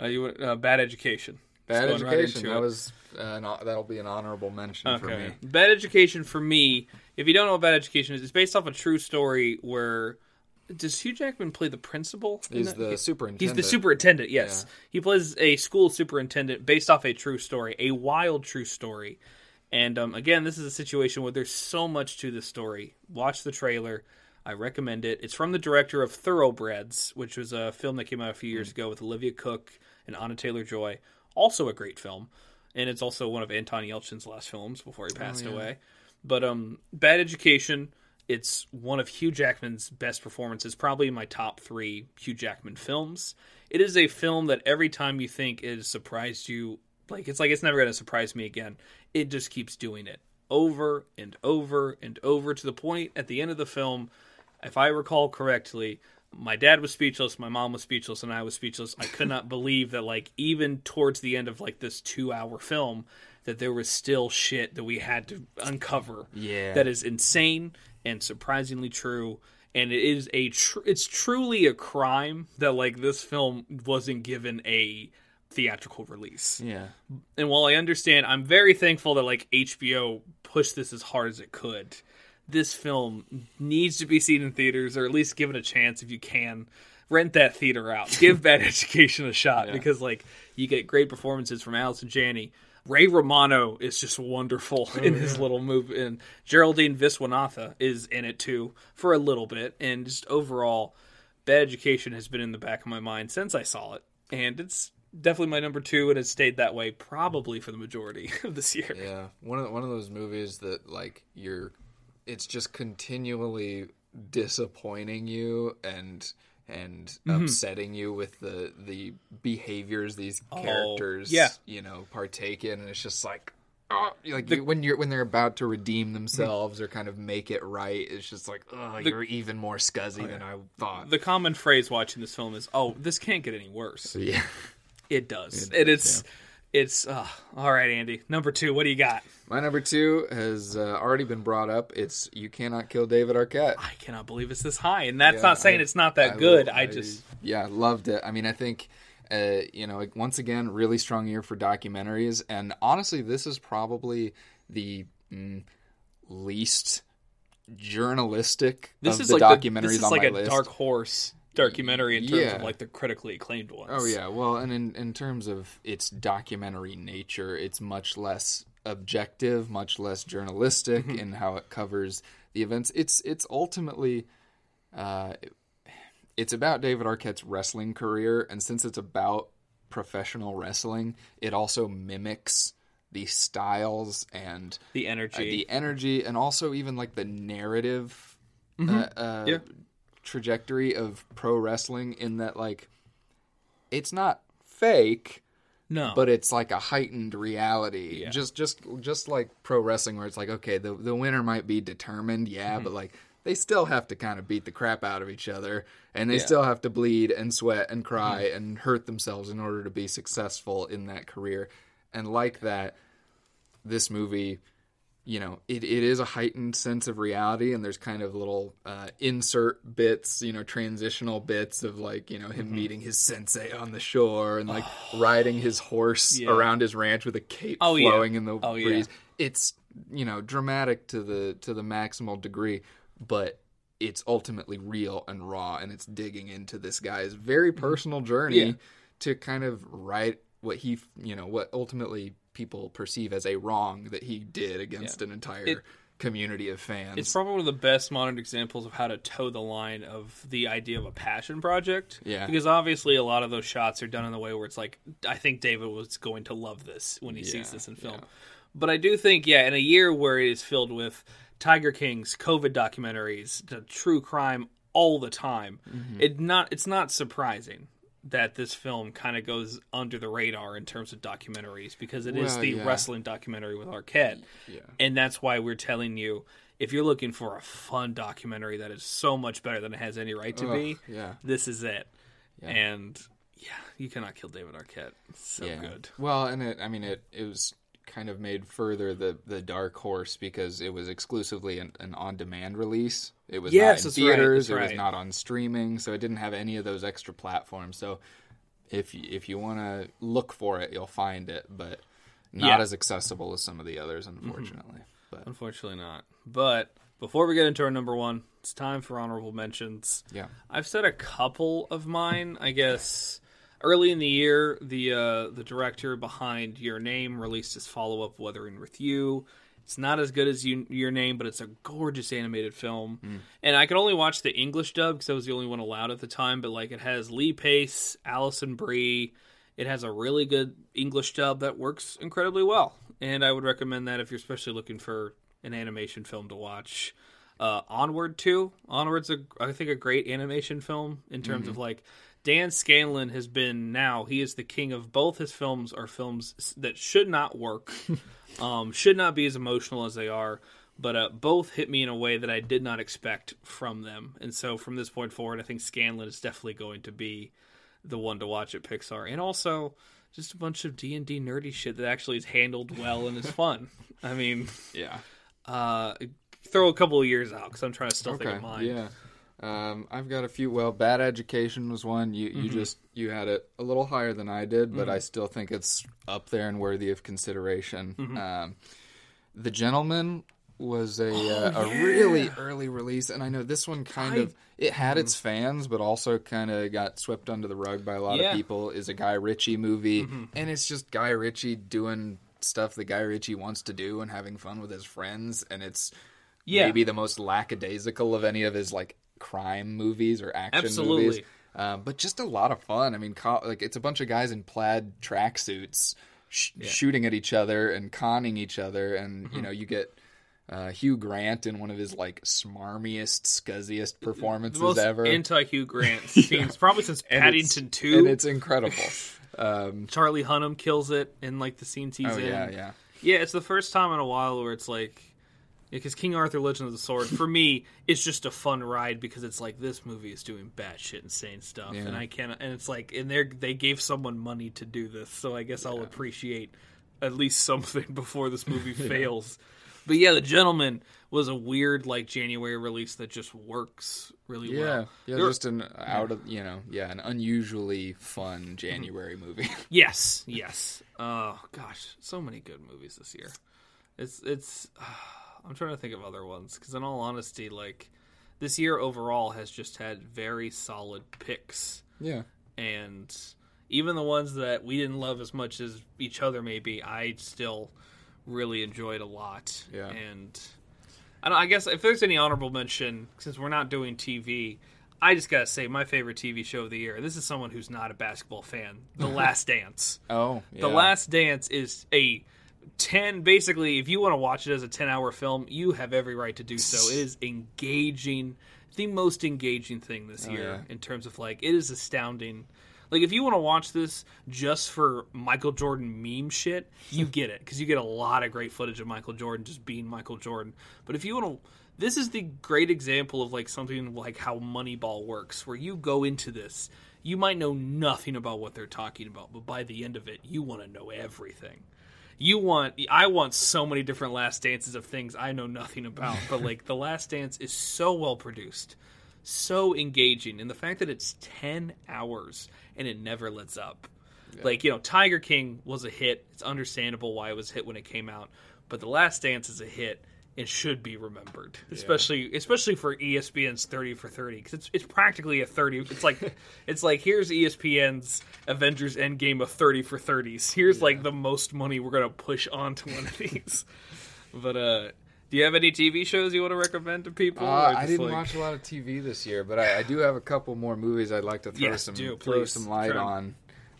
uh, you uh, bad education. Bad Just going right education. that it. was uh, that'll be an honorable mention for me. Bad Education for me, if you don't know what Bad Education is, it's based off a true story where does Hugh Jackman play the principal? He's that? the He- superintendent. He's the superintendent, yes. He plays a school superintendent based off a true story, a wild true story. And um, again, this is a situation where there's so much to the story. Watch the trailer. I recommend it. It's from the director of Thoroughbreds, which was a film that came out a few years ago with Olivia Cooke and Anya Taylor Joy. Also a great film. And it's also one of Anton Yelchin's last films before he passed away. But um, Bad Education, it's one of Hugh Jackman's best performances, probably in my top three Hugh Jackman films. It is a film that every time you think it has surprised you, like it's like it's never going to surprise me again. It just keeps doing it over and over and over to the point at the end of the film, if I recall correctly, my dad was speechless, my mom was speechless, and I was speechless. I could not believe that, like, even towards the end of like this two-hour film, that there was still shit that we had to uncover. Yeah. that is insane and surprisingly true. And it is a tr- it's truly a crime that like this film wasn't given a theatrical release. Yeah. And while I understand, I'm very thankful that like HBO pushed this as hard as it could. This film needs to be seen in theaters, or at least given a chance if you can. Rent that theater out. Give Bad Education a shot because like you get great performances from Allison Janney. Ray Romano is just wonderful oh, in his little move, and Geraldine Viswanathan is in it too for a little bit. And just overall, Bad Education has been in the back of my mind since I saw it, and it's definitely my number two, and it stayed that way probably for the majority of this year. Yeah. One of one of those movies that like you're it's just continually disappointing you and and Mm-hmm. upsetting you with the the behaviors these characters Oh, yeah. you know partake in and it's just like oh, like when you're when they're about to redeem themselves or kind of make it right it's just like oh you're even more scuzzy than I thought The common phrase watching this film is, "Oh, this can't get any worse." yeah It does, It and does, it's it's uh, all right, Andy. Number two, what do you got? my number two has uh, already been brought up it's you cannot kill David Arquette I cannot believe it's this high, and that's Yeah, not saying I- it's not that good. lo- I, just yeah loved it. I mean, I think uh, you know like, once again really strong year for documentaries, and honestly, this is probably the mm, least journalistic This of is the like documentaries the, this is on like a list. dark horse documentary in terms Yeah. of like the critically acclaimed ones. Oh yeah, well, and in in terms of its documentary nature, it's much less objective, much less journalistic Mm-hmm. in how it covers the events. It's it's ultimately uh, it's about David Arquette's wrestling career, and since it's about professional wrestling, it also mimics the styles and the uh, energy. the energy, and also even like the narrative uh, uh, Yeah. Trajectory of pro wrestling. In that, like, it's not fake, no, but it's like a heightened reality. Yeah. Just, just, just like pro wrestling, where it's like, okay, the the winner might be determined, yeah, Mm-hmm. but like. They still have to kind of beat the crap out of each other, and they Yeah. still have to bleed and sweat and cry Mm-hmm. and hurt themselves in order to be successful in that career. And like that, this movie you know it, it is a heightened sense of reality and there's kind of little uh, insert bits you know transitional bits of like you know him Mm-hmm. meeting his sensei on the shore and like riding his horse Yeah. around his ranch with a cape Oh, yeah. flowing in the Oh, yeah. breeze it's you know dramatic to the to the maximal degree but it's ultimately real and raw and it's digging into this guy's very personal journey Mm-hmm. Yeah. to kind of write what he you know what ultimately people perceive as a wrong that he did against an entire It- community of fans. It's probably one of the best modern examples of how to toe the line of the idea of a passion project. Yeah. Because obviously, a lot of those shots are done in the way where it's like, I think David was going to love this when he Yeah, sees this in film. yeah. But I do think, yeah, in a year where it is filled with Tiger Kings, COVID documentaries, the true crime all the time, Mm-hmm. it not it's not surprising that this film kind of goes under the radar in terms of documentaries because it is Well, the yeah. wrestling documentary with Arquette. yeah. And that's why we're telling you if you're looking for a fun documentary that is so much better than it has any right to be, yeah. this is it. Yeah. And yeah, you cannot kill David Arquette. It's so good. Well, and it I mean it it was kind of made further the the dark horse because it was exclusively an, an on demand release. It was Yes, not in right, theaters. that's It was not on streaming, so it didn't have any of those extra platforms. So if you, if you want to look for it, you'll find it, but not Yeah. Mm-hmm. as accessible as some of the others, unfortunately. But Unfortunately not. But before we get into our number one, it's time for honorable mentions. yeah, I've said a couple of mine. I guess early in the year, the uh, the director behind Your Name released his follow up, Weathering with You. It's not as good as you, Your Name, but it's a gorgeous animated film. And I could only watch the English dub because I was the only one allowed at the time. But like, it has Lee Pace, Alison Brie. It has a really good English dub that works incredibly well, and I would recommend that if you're especially looking for an animation film to watch. Uh, Onward too. Onward's a I think a great animation film in terms of like Dan Scanlon has been now he is the king of both his films are films that should not work, um, should not be as emotional as they are, but uh, both hit me in a way that I did not expect from them, and so from this point forward, I think Scanlon is definitely going to be the one to watch at Pixar, and also just a bunch of D and D nerdy shit that actually is handled well and is fun. I mean, yeah. uh, throw a couple of years out because I'm trying to still think of mine. Yeah. Um, I've got a few. Well, bad education was one. You Mm-hmm. just you had it a little higher than I did, but I still think it's up there and worthy of consideration. Mm-hmm. Um, the Gentlemen was a uh, Oh, a really early release, and I know this one kind I- of it had its fans, but also kind of got swept under the rug by a lot Yeah. of people. Is a Guy Ritchie movie, Mm-hmm. and it's just Guy Ritchie doing stuff that Guy Ritchie wants to do and having fun with his friends, and it's Yeah. maybe the most lackadaisical of any of his like crime movies or action Absolutely. movies. Um, but just a lot of fun. I mean, co- like it's a bunch of guys in plaid tracksuits sh- shooting at each other and conning each other, and Mm-hmm. you know you get uh, Hugh Grant in one of his like smarmiest, scuzziest the performances most ever. anti Hugh Grant scenes probably since And Paddington Two. and it's incredible. Um, Charlie Hunnam kills it in like the scenes he's oh in. yeah, yeah. Yeah, it's the first time in a while where it's like, because King Arthur: Legend of the Sword for me is just a fun ride because it's like this movie is doing batshit insane stuff, Yeah. and I can't. And it's like, and they they gave someone money to do this, so I guess I'll appreciate at least something before this movie fails. But yeah, The Gentlemen was a weird like January release that just works really Yeah, well. yeah, There- just an out of you know, yeah, an unusually fun mm-hmm. January movie. Yes, yes. Oh gosh, so many good movies this year. It's it's uh, I'm trying to think of other ones because, in all honesty, like this year overall has just had very solid picks, Yeah. and even the ones that we didn't love as much as each other, maybe I still really enjoyed a lot. Yeah. and I, don't, I guess if there's any honorable mention, since we're not doing TV. I just gotta say, my favorite TV show of the year. This is someone who's not a basketball fan. The Last Dance. Oh, yeah. The Last Dance is a 10 basically if you want to watch it as a 10 hour film you have every right to do so. It is engaging the most engaging thing this oh, year yeah. in terms of like it is astounding. Like if you want to watch this just for michael jordan meme shit you get it because you get a lot of great footage of michael jordan just being michael jordan. But if you want to this is the great example of like something like how moneyball works where you go into this you might know nothing about what they're talking about but by the end of it you want to know everything you want i want so many different last dances of things i know nothing about but like the last dance is so well produced so engaging and the fact that it's 10 hours and it never lets up. Like you know tiger king was a hit. It's understandable why it was a hit when it came out but the last dance is a hit and should be remembered. Especially especially for espn's 30 for 30 because it's, it's practically a 30 it's like it's like here's espn's avengers endgame of 30 for 30s here's like the most money we're gonna push onto one of these. But uh do you have any tv shows you want to recommend to people? Uh, I didn't like- watch a lot of TV this year, but I, I do have a couple more movies I'd like to throw Yes, some do, throw some light Try on.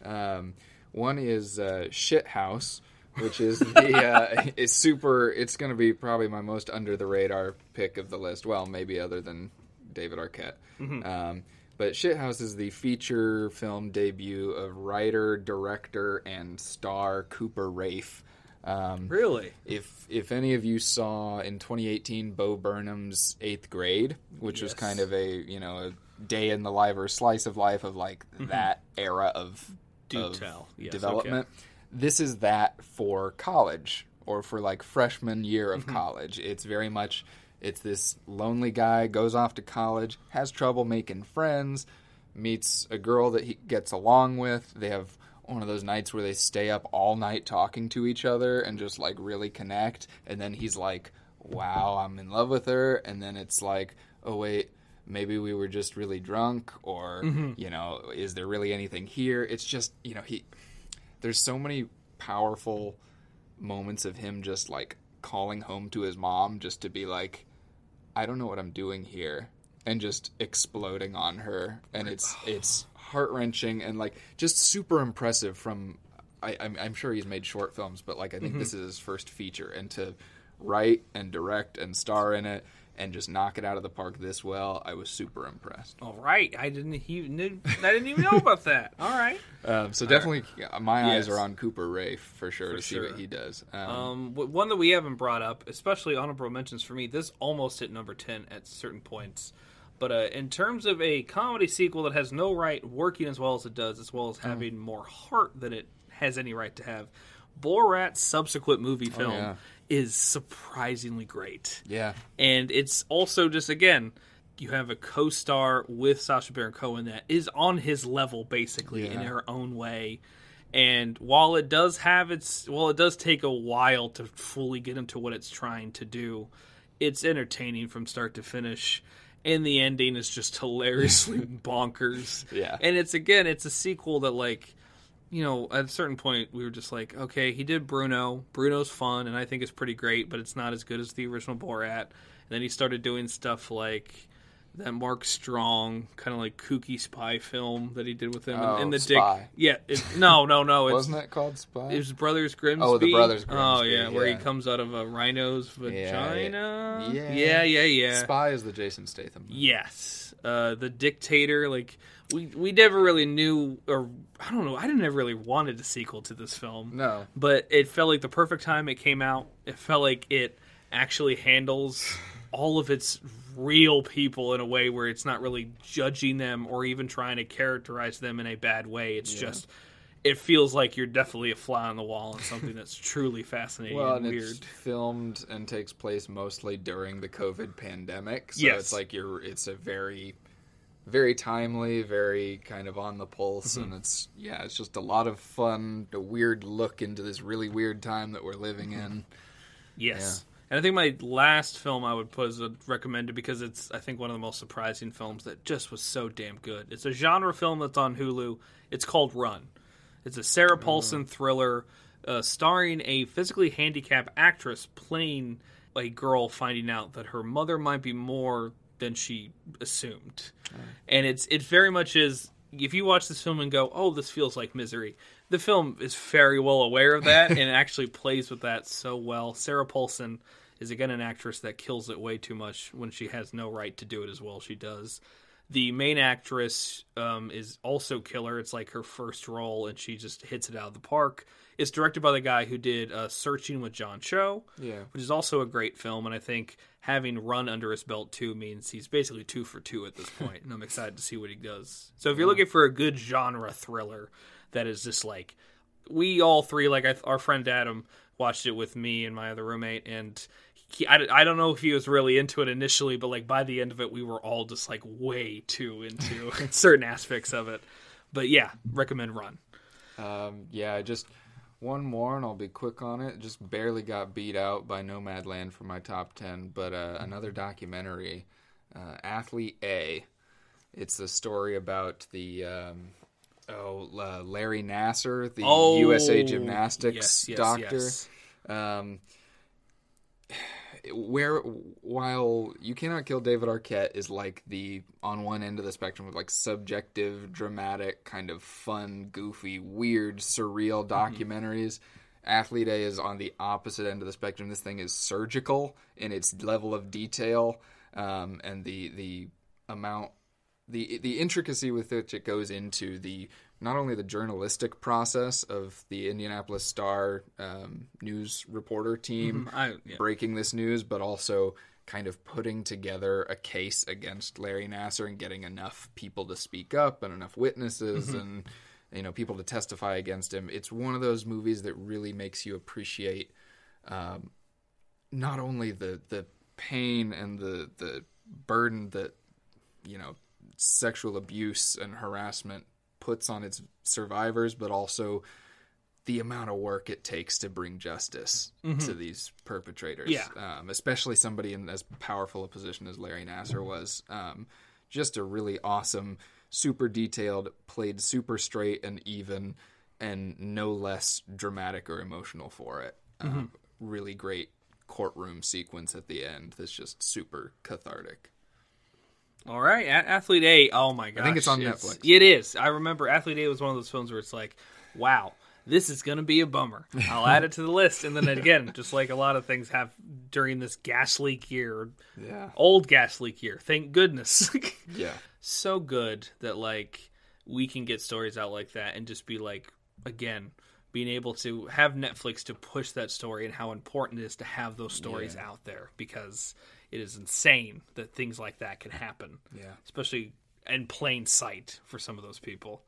Um, one is uh, Shit House, which is the uh, it's super. It's going to be probably my most under the radar pick of the list. Well, maybe other than David Arquette. Mm-hmm. Um, but Shit House is the feature film debut of writer, director, and star Cooper Raiff. Um, really if if any of you saw in 2018 Bo Burnham's Eighth Grade, which was kind of a you know a day in the life or slice of life of like that era of, Mm-hmm. Do of tell. Yes, development, this is that for college or for like freshman year Mm-hmm. of college. It's very much it's this lonely guy goes off to college, has trouble making friends, meets a girl that he gets along with. They have one of those nights where they stay up all night talking to each other and just like really connect. And then he's like, wow, I'm in love with her. And then it's like, oh, wait, maybe we were just really drunk or, you know, is there really anything here? It's just, you know, he, there's so many powerful moments of him just like calling home to his mom just to be like, I don't know what I'm doing here, and just exploding on her, and it's it's heart wrenching and like just super impressive. From I, I'm, I'm sure he's made short films, but like I think this mm-hmm. is his first feature, and to write and direct and star in it and just knock it out of the park this well, I was super impressed. All right, I didn't even I didn't even know about that. All right. Um, so definitely, yeah, my eyes Yes. are on Cooper Raiff for sure For to see what he does. Um, Um, one that we haven't brought up, especially honorable mentions for me. This almost hit number ten at certain points, but uh, in terms of a comedy sequel that has no right working as well as it does, as well as having more heart than it has any right to have, Borat's subsequent movie film yeah. Is surprisingly great. yeah, and it's also just again you have a co-star with Sacha Baron Cohen that is on his level basically in her own way. And while it does have its, well, it does take a while to fully get into what it's trying to do. It's entertaining from start to finish, and the ending is just hilariously bonkers. Yeah. and it's again, it's a sequel that like you know, at a certain point, we were just like, okay, he did Bruno. Bruno's fun, and I think it's pretty great, but it's not as good as the original Borat. And then he started doing stuff like that Mark Strong, kind of like kooky spy film that he did with him, Oh, and, the Spy. Dick. Yeah, it, no, no, no. It's, wasn't it called Spy? it was Brothers Grimsby. Oh, the Brothers Oh Grimsby, yeah, where he comes out of a rhino's vagina. yeah. yeah, yeah, yeah. Spy is the Jason Statham. Yes, uh, the dictator. Like we we never really knew, or I don't know. I didn't ever really wanted a sequel to this film. No. but it felt like the perfect time it came out. It felt like it actually handles all of its real people in a way where it's not really judging them or even trying to characterize them in a bad way. It's just. It feels like you're definitely a fly on the wall and something that's truly fascinating Well, and and weird. it's filmed and takes place mostly during the COVID pandemic. So Yes. it's like you're it's a very very timely, very kind of on the pulse Mm-hmm. and it's yeah, it's just a lot of fun, a weird look into this really weird time that we're living Mm-hmm. in. Yes. And I think my last film I would put as a recommended because it's I think one of the most surprising films that just was so damn good. It's a genre film that's on Hulu. It's called Run. It's a Sarah Paulson thriller uh, starring a physically handicapped actress playing a girl finding out that her mother might be more than she assumed. And it's it very much is if you watch this film and go, "Oh, this feels like misery." The film is very well aware of that and actually plays with that so well. Sarah Paulson is again an actress that kills it way too much when she has no right to do it as well she does. The main actress um, is also killer. It's like her first role, and she just hits it out of the park. It's directed by the guy who did uh, Searching with John Cho, Yeah. which is also a great film. And I think having Run under his belt too means he's basically two for two at this point. and I'm excited to see what he does. So if you're looking for a good genre thriller that is just like we all three, like I, our friend Adam, watched it with me and my other roommate, and he, I, I don't know if he was really into it initially, but like by the end of it, we were all just like way too into certain aspects of it. But yeah, recommend Run. Um, yeah, just one more, and I'll be quick on it. Just barely got beat out by Nomadland for my top ten, but uh, another documentary, uh, Athlete A. It's a story about the um, oh uh, Larry Nassar, the Oh, USA Gymnastics yes, yes, doctor. yes. Um, where while you cannot kill David Arquette is like the on one end of the spectrum of like subjective, dramatic, kind of fun, goofy, weird, surreal documentaries. Athlete A is on the opposite end of the spectrum. This thing is surgical in its level of detail um, and the the amount the the intricacy with which it goes into the not only the journalistic process of the Indianapolis Star um, news reporter team I, yeah. breaking this news, but also kind of putting together a case against Larry Nassar and getting enough people to speak up and enough witnesses and you know people to testify against him. It's one of those movies that really makes you appreciate um, not only the the pain and the the burden that you know sexual abuse and harassment puts on its survivors, but also the amount of work it takes to bring justice to these perpetrators. Yeah. Um, especially somebody in as powerful a position as Larry Nassar was. Um, just a really awesome, super detailed, played super straight and even, and no less dramatic or emotional for it. Um, really great courtroom sequence at the end that's just super cathartic. All right, Athlete A. Oh my gosh, I think it's on Netflix. It is. I remember Athlete A was one of those films where it's like, wow, this is going to be a bummer. I'll add it to the list, and then again, just like a lot of things have during this gas leak year, Yeah. old gas leak year. Thank goodness. Yeah. so good that like we can get stories out like that and just be like again being able to have Netflix to push that story and how important it is to have those stories out there because it is insane that things like that can happen. Yeah. Especially in plain sight for some of those people.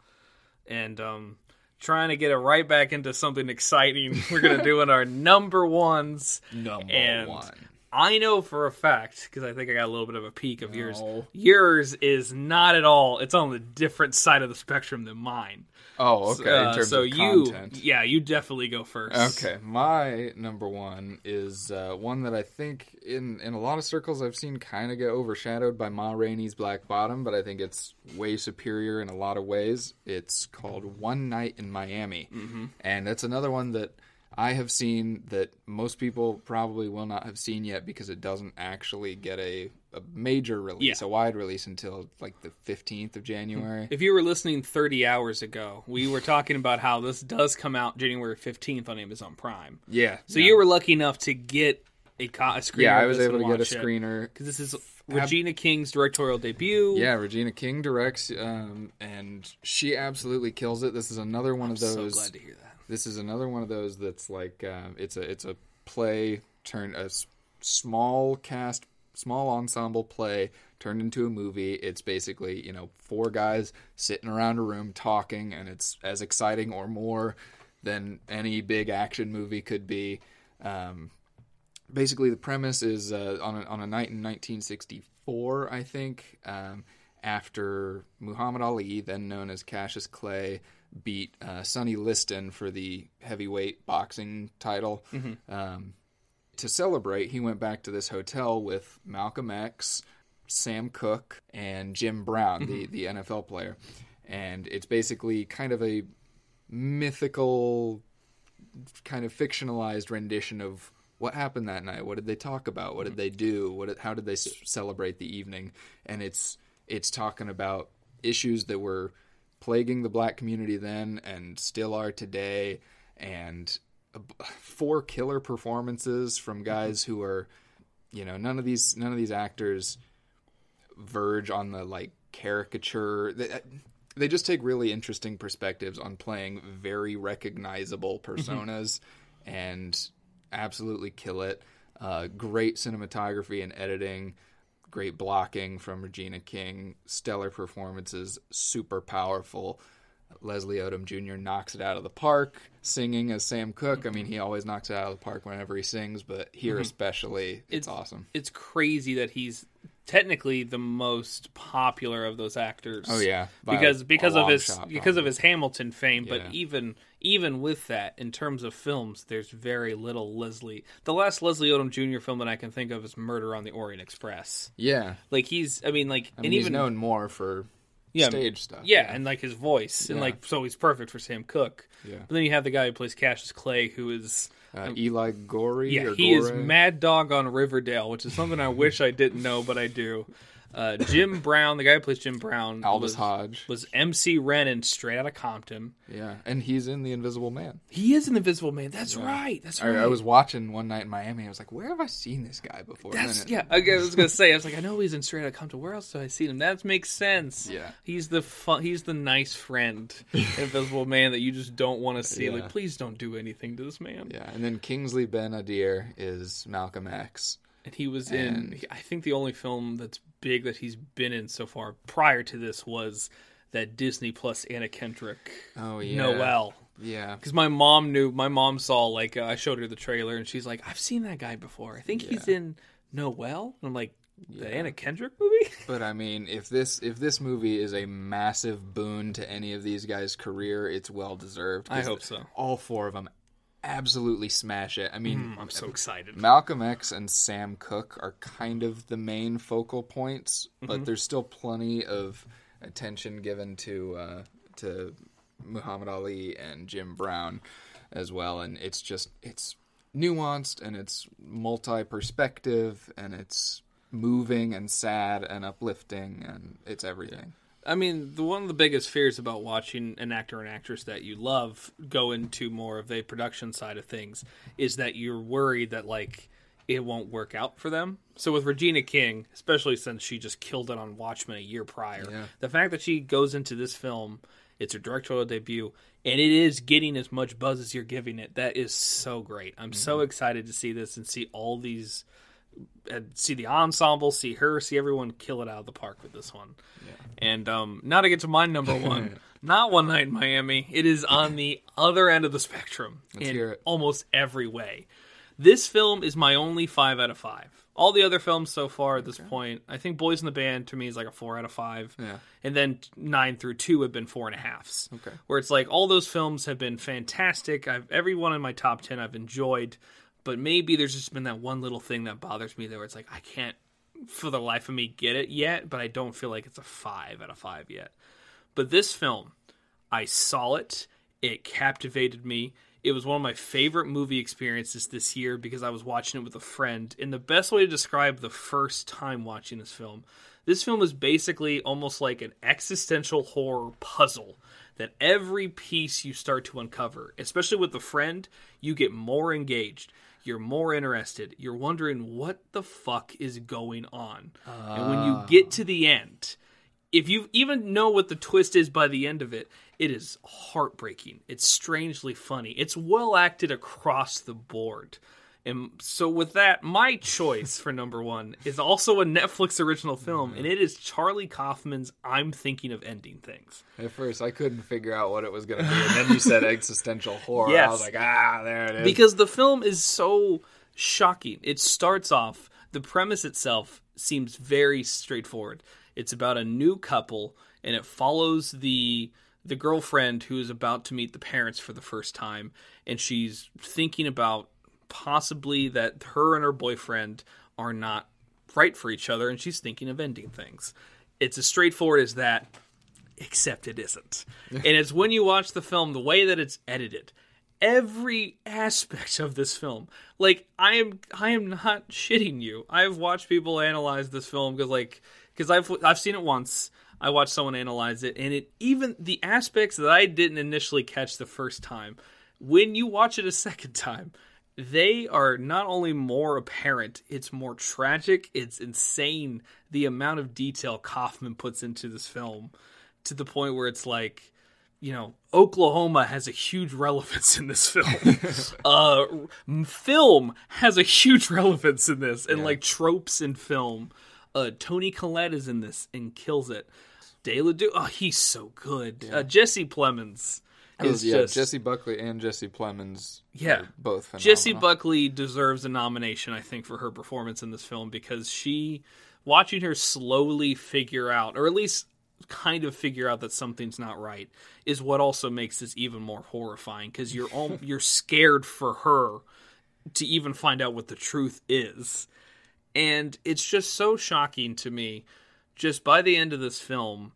And um trying to get it right back into something exciting. We're going to do in our number ones. Number And one. I know for a fact because I think I got a little bit of a peek of yours. Yours is not at all. It's on the different side of the spectrum than mine. Oh, okay. Uh, in terms so you, yeah, you definitely go first. Okay, my number one is uh, one that I think in in a lot of circles I've seen kind of get overshadowed by Ma Rainey's Black Bottom, but I think it's way superior in a lot of ways. It's called One Night in Miami, mm-hmm. and that's another one that I have seen that most people probably will not have seen yet because it doesn't actually get a, a major release, Yeah. a wide release until like the fifteenth of January. If you were listening 30 hours ago, we were talking about how this does come out January 15th on Amazon Prime. yeah, So you were lucky enough to get a, co- a screener. yeah, I was able to get a screener. because this is Regina King's directorial debut. Yeah, Regina King directs, um, and she absolutely kills it. This is another one of so those. glad to hear that. This is another one of those that's like um, it's a it's a play turned a s- small cast, small ensemble play turned into a movie. It's basically you know four guys sitting around a room talking, and it's as exciting or more than any big action movie could be. Um, basically the premise is uh, on, a, on a night in 1964 i think um, after muhammad ali then known as cassius clay beat uh, sonny liston for the heavyweight boxing title um, to celebrate, he went back to this hotel with Malcolm X, Sam Cooke, and Jim Brown, the, mm-hmm. the NFL player. And it's basically kind of a mythical, kind of fictionalized rendition of what happened that night. What did they talk about? What did mm-hmm. they do? What? How did they s- celebrate the evening? And it's it's talking about issues that were plaguing the black community then and still are today, and four killer performances from mm-hmm. guys who are, you know, none of these none of these actors verge on the like caricature. They, uh, they just take really interesting perspectives on playing very recognizable mm-hmm. personas and absolutely kill it. Uh, great cinematography and editing, great blocking from Regina King, stellar performances, super powerful. Leslie Odom Jr. knocks it out of the park, singing as Sam Cooke. I mean, he always knocks it out of the park whenever he sings, but here mm-hmm. especially, it's, It's- awesome. It's crazy that he's technically the most popular of those actors. Oh yeah, by a- because a because of his shot, because of his Hamilton fame. Yeah. But even even with that, in terms of films, there's very little Leslie. The last Leslie Odom Jr. film that I can think of is Murder on the Orient Express. yeah. Like he's, I mean, like, I mean, and he's even known more for Yeah, stage stuff. yeah, and like his voice, and Yeah. like so he's perfect for Sam Cooke. Yeah. But then you have the guy who plays Cassius Clay, who is uh, Eli Goree. yeah, or he is Gore? Mad Dog on Riverdale, which is something I wish I didn't know, but I do. Uh, Jim Brown, the guy who plays Jim Brown, Aldis was, Hodge. was MC Ren in Straight Outta Compton. Yeah, and he's in The Invisible Man. He is an Invisible Man. That's right. That's I, right. I was watching one night in Miami. I was like, "Where have I seen this guy before?" And That's then yeah. I was gonna say. I was like, I know he's in Straight Outta Compton. Where else do I see him? That makes sense. Yeah. He's the fun. He's the nice friend, Invisible Man that you just don't want to see. Yeah. Like, please don't do anything to this man. Yeah, and then Kingsley Ben Adir is Malcolm X. And he was in. I think the only film that's big that he's been in so far prior to this was that Disney Plus Anna Kendrick Oh yeah, Noel. Yeah, Because my mom knew. My mom saw like uh, I showed her the trailer and she's like, I've seen that guy before. I think he's in Noel. And I'm like, the Anna Kendrick movie. but I mean, if this if this movie is a massive boon to any of these guys' career, it's well deserved. I hope so. All four of them absolutely smash it. I mean, I'm so excited. Malcolm X and Sam Cooke are kind of the main focal points, Mm-hmm. but there's still plenty of attention given to uh, to Muhammad Ali and Jim Brown as well, and it's just it's nuanced and it's multi-perspective and it's moving and sad and uplifting and it's everything. I mean, the one of the biggest fears about watching an actor and actress that you love go into more of a production side of things is that you're worried that like it won't work out for them. So with Regina King, especially since she just killed it on Watchmen a year prior, Yeah. the fact that she goes into this film, it's her directorial debut, and it is getting as much buzz as you're giving it. That is so great. I'm so mm-hmm. excited to see this and see all these see the ensemble, see her, see everyone kill it out of the park with this one. And um, now to get to my number one, not One Night in Miami. It is on the other end of the spectrum in hear it. almost every way. This film is my only five out of five. All the other films so far at this point, I think Boys in the Band to me is like a four out of five. Yeah. And then nine through two have been four and a halves. Okay. Where it's like all those films have been fantastic. I've every one in my top ten I've enjoyed, but maybe there's just been that one little thing that bothers me there where it's like I can't for the life of me get it yet, but I don't feel like it's a five out of five yet. But this film, I saw it. It captivated me. It was one of my favorite movie experiences this year because I was watching it with a friend. And the best way to describe the first time watching this film, this film is basically almost like an existential horror puzzle that every piece you start to uncover, especially with the friend, you get more engaged. You're more interested. You're wondering what the fuck is going on. And when you ah. get to the end, if you even know what the twist is by the end of it, it is heartbreaking. It's strangely funny. It's well acted across the board. And so with that, my choice for number one is also a Netflix original film, and it is Charlie Kaufman's I'm Thinking of Ending Things. At first, I couldn't figure out what it was going to be, and then you said existential horror. Yes. I was like, ah, there it is. because the film is so shocking. It starts off the premise itself seems very straightforward. It's about a new couple and it follows the the girlfriend who is about to meet the parents for the first time and she's thinking about possibly that her and her boyfriend are not right for each other and she's thinking of ending things. It's as straightforward as that, except it isn't. and it's when you watch the film, the way that it's edited, every aspect of this film. Like I am I am not shitting you. I've watched people analyze this film because like because I've I've seen it once. I watched someone analyze it and it even the aspects that I didn't initially catch the first time when you watch it a second time they are not only more apparent, it's more tragic, it's insane the amount of detail Kaufman puts into this film to the point where it's like you know, Oklahoma has a huge relevance in this film. uh, film has a huge relevance in this, and Yeah. like tropes in film. Uh, Toni Collette is in this and kills it. De La Du- oh, he's so good. Uh, Jesse Plemons is yeah, just Jessie Buckley and Jesse Plemons. Yeah. are both phenomenal. Jessie Buckley deserves a nomination, I think, for her performance in this film because she, watching her slowly figure out, or at least kind of figure out that something's not right, is what also makes this even more horrifying because you're all, you're scared for her to even find out what the truth is, and it's just so shocking to me. Just by the end of this film,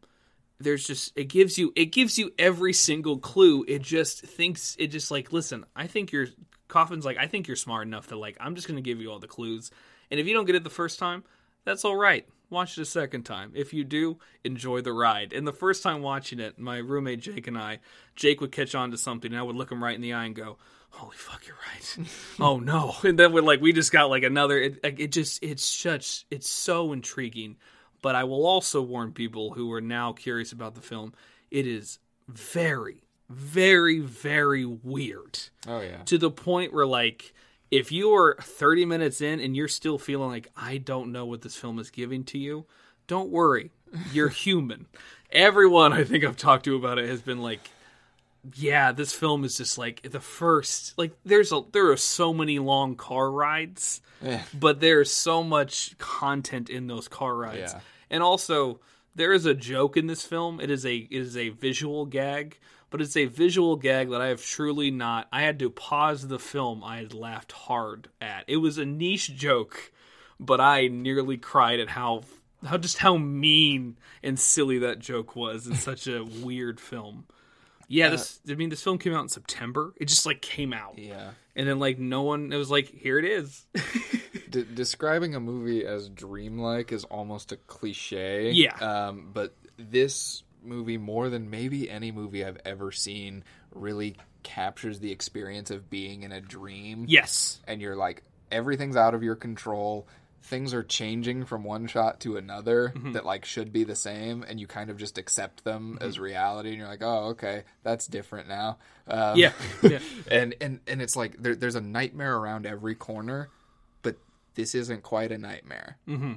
there's just it gives you it gives you every single clue. It just thinks it just like listen i think you're Kaufman's like i think you're smart enough that like i'm just to give you all the clues. And if you don't get it the first time that's all right. Watch it a second time. If you do enjoy the ride. And the first time watching it my roommate jake and i jake would catch on to something and i would look him right in the eye and go holy fuck you're right. Oh no. And then we're like we just got like another it, it just it's such it's so intriguing but I will also warn people who are now curious about the film it is very, very, very weird Oh yeah. to the point where, like, if you are 30 minutes in and you're still feeling like, I don't know what this film is giving to you, don't worry. You're human. Everyone I think I've talked to about it has been like, yeah, this film is just like the first like there's a there are so many long car rides Yeah. but there's so much content in those car rides. Yeah. And also there is a joke in this film. It is a it is a visual gag, but it's a visual gag that I have truly not I had to pause the film. I had laughed hard at. It was a niche joke, but I nearly cried at how how just how mean and silly that joke was in such a weird film. Yeah, this I mean this film came out in September. It just like came out. Yeah. And then like no one it was like here it is. D- describing a movie as dreamlike is almost a cliche. Yeah. Um, but this movie, more than maybe any movie I've ever seen, really captures the experience of being in a dream. yes. And you're like, everything's out of your control. Things are changing from one shot to another Mm-hmm. that like should be the same, and you kind of just accept them as reality, and you're like, oh, okay, that's different now. Um, Yeah. Yeah. and and and it's like there, there's a nightmare around every corner, but this isn't quite a nightmare. Mm-hmm.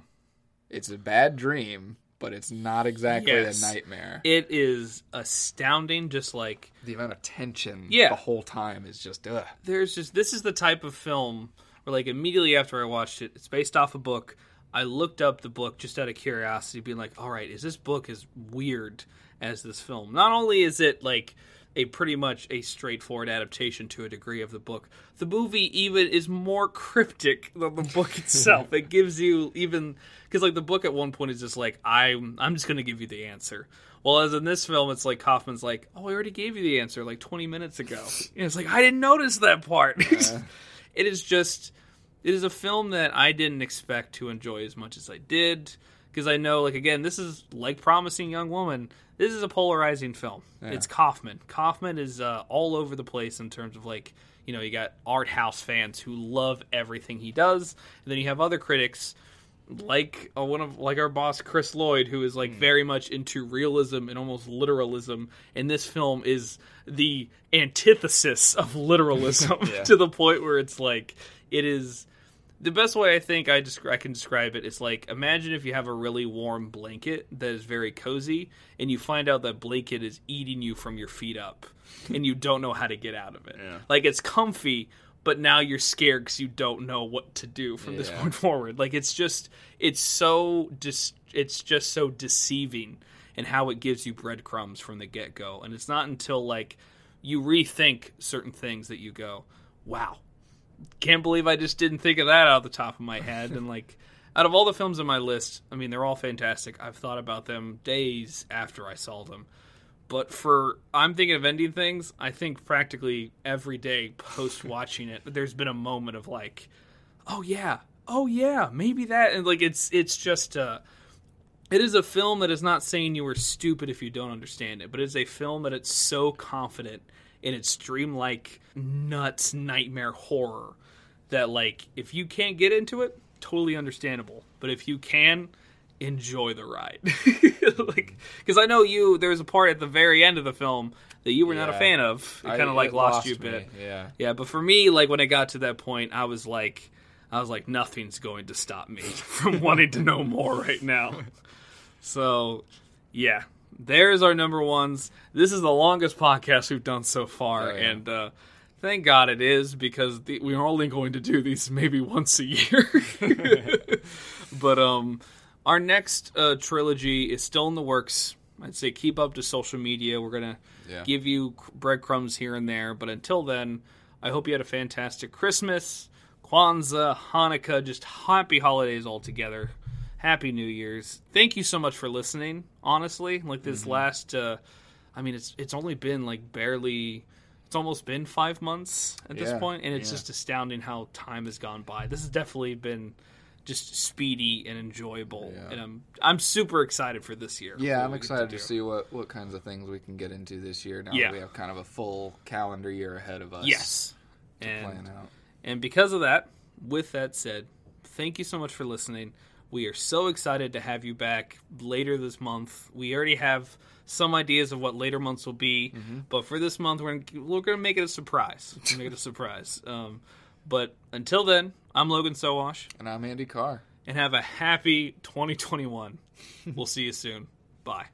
It's a bad dream, but it's not exactly Yes. a nightmare. It is astounding just like the amount of tension Yeah. the whole time is just ugh. there's just this is the type of film where like immediately after I watched it, it's based off a book. I looked up the book just out of curiosity, being like, all right, is this book as weird as this film? Not only is it like a pretty much a straightforward adaptation to a degree of the book, the movie even is more cryptic than the book itself. it gives you even because like the book at one point is just like I'm I'm just gonna give you the answer. Well, as in this film, it's like Kaufman's like, "Oh, I already gave you the answer like 20 minutes ago." And it's like I didn't notice that part. It is just, it is a film that I didn't expect to enjoy as much as I did because I know, like again, this is like Promising Young Woman. This is a polarizing film. It's Kaufman. Kaufman is uh, all over the place in terms of like, you know, you got art house fans who love everything he does, and then you have other critics like uh, one of like our boss Chris Lloyd, who is like very much into realism and almost literalism, and this film is the antithesis of literalism to the point where it's like it is the best way I think I descri- I can describe it is like imagine if you have a really warm blanket that is very cozy, and you find out that blanket is eating you from your feet up, and you don't know how to get out of it. Like it's comfy, but now you're scared because you don't know what to do from this point forward. Like it's just it's so dis- it's just so deceiving and how it gives you breadcrumbs from the get go, and it's not until like you rethink certain things that you go, wow can't believe I just didn't think of that out of the top of my head. and like, out of all the films on my list, I mean, they're all fantastic. I've thought about them days after I saw them. But for I'm thinking of ending things, I think practically every day post watching it, there's been a moment of like, oh yeah, oh yeah, maybe that, and like it's it's just uh, it is a film that is not saying you were stupid if you don't understand it, but it's a film that it's so confident in its dreamlike nuts nightmare horror that like if you can't get into it, totally understandable. But if you can, enjoy the ride. like because I know you there's a part at the very end of the film that you were not a fan of. It I- kind of like it lost, you a bit. Yeah. Yeah, but for me, like when it got to that point, I was like, I was like, nothing's going to stop me from wanting to know more right now. So, yeah, there's our number ones. This is the longest podcast we've done so far, Oh, yeah. and uh, thank God it is because the, we're only going to do these maybe once a year. but um, our next uh, trilogy is still in the works. I'd say keep up to social media. We're gonna Yeah. give you breadcrumbs here and there. But until then, I hope you had a fantastic Christmas, Kwanzaa, Hanukkah, just happy holidays all together. Happy New Year's. Thank you so much for listening. Honestly, like this last, uh, I mean, it's it's only been like barely. It's almost been five months at this point, and it's yeah. just astounding how time has gone by. This has definitely been just speedy and enjoyable, Yeah. and I'm I'm super excited for this year. Yeah, I'm excited to, do. see what, what kinds of things we can get into this year. Now Yeah. that we have kind of a full calendar year ahead of us. Yes, to and plan out. And because of that, with that said, thank you so much for listening. We are so excited to have you back later this month. We already have some ideas of what later months will be, but for this month, we're gonna, we're going to make it a surprise. Make it a surprise. Um, but until then, I'm Logan Sowash, And I'm Andy Carr. and have a happy 2021. we'll see you soon. Bye.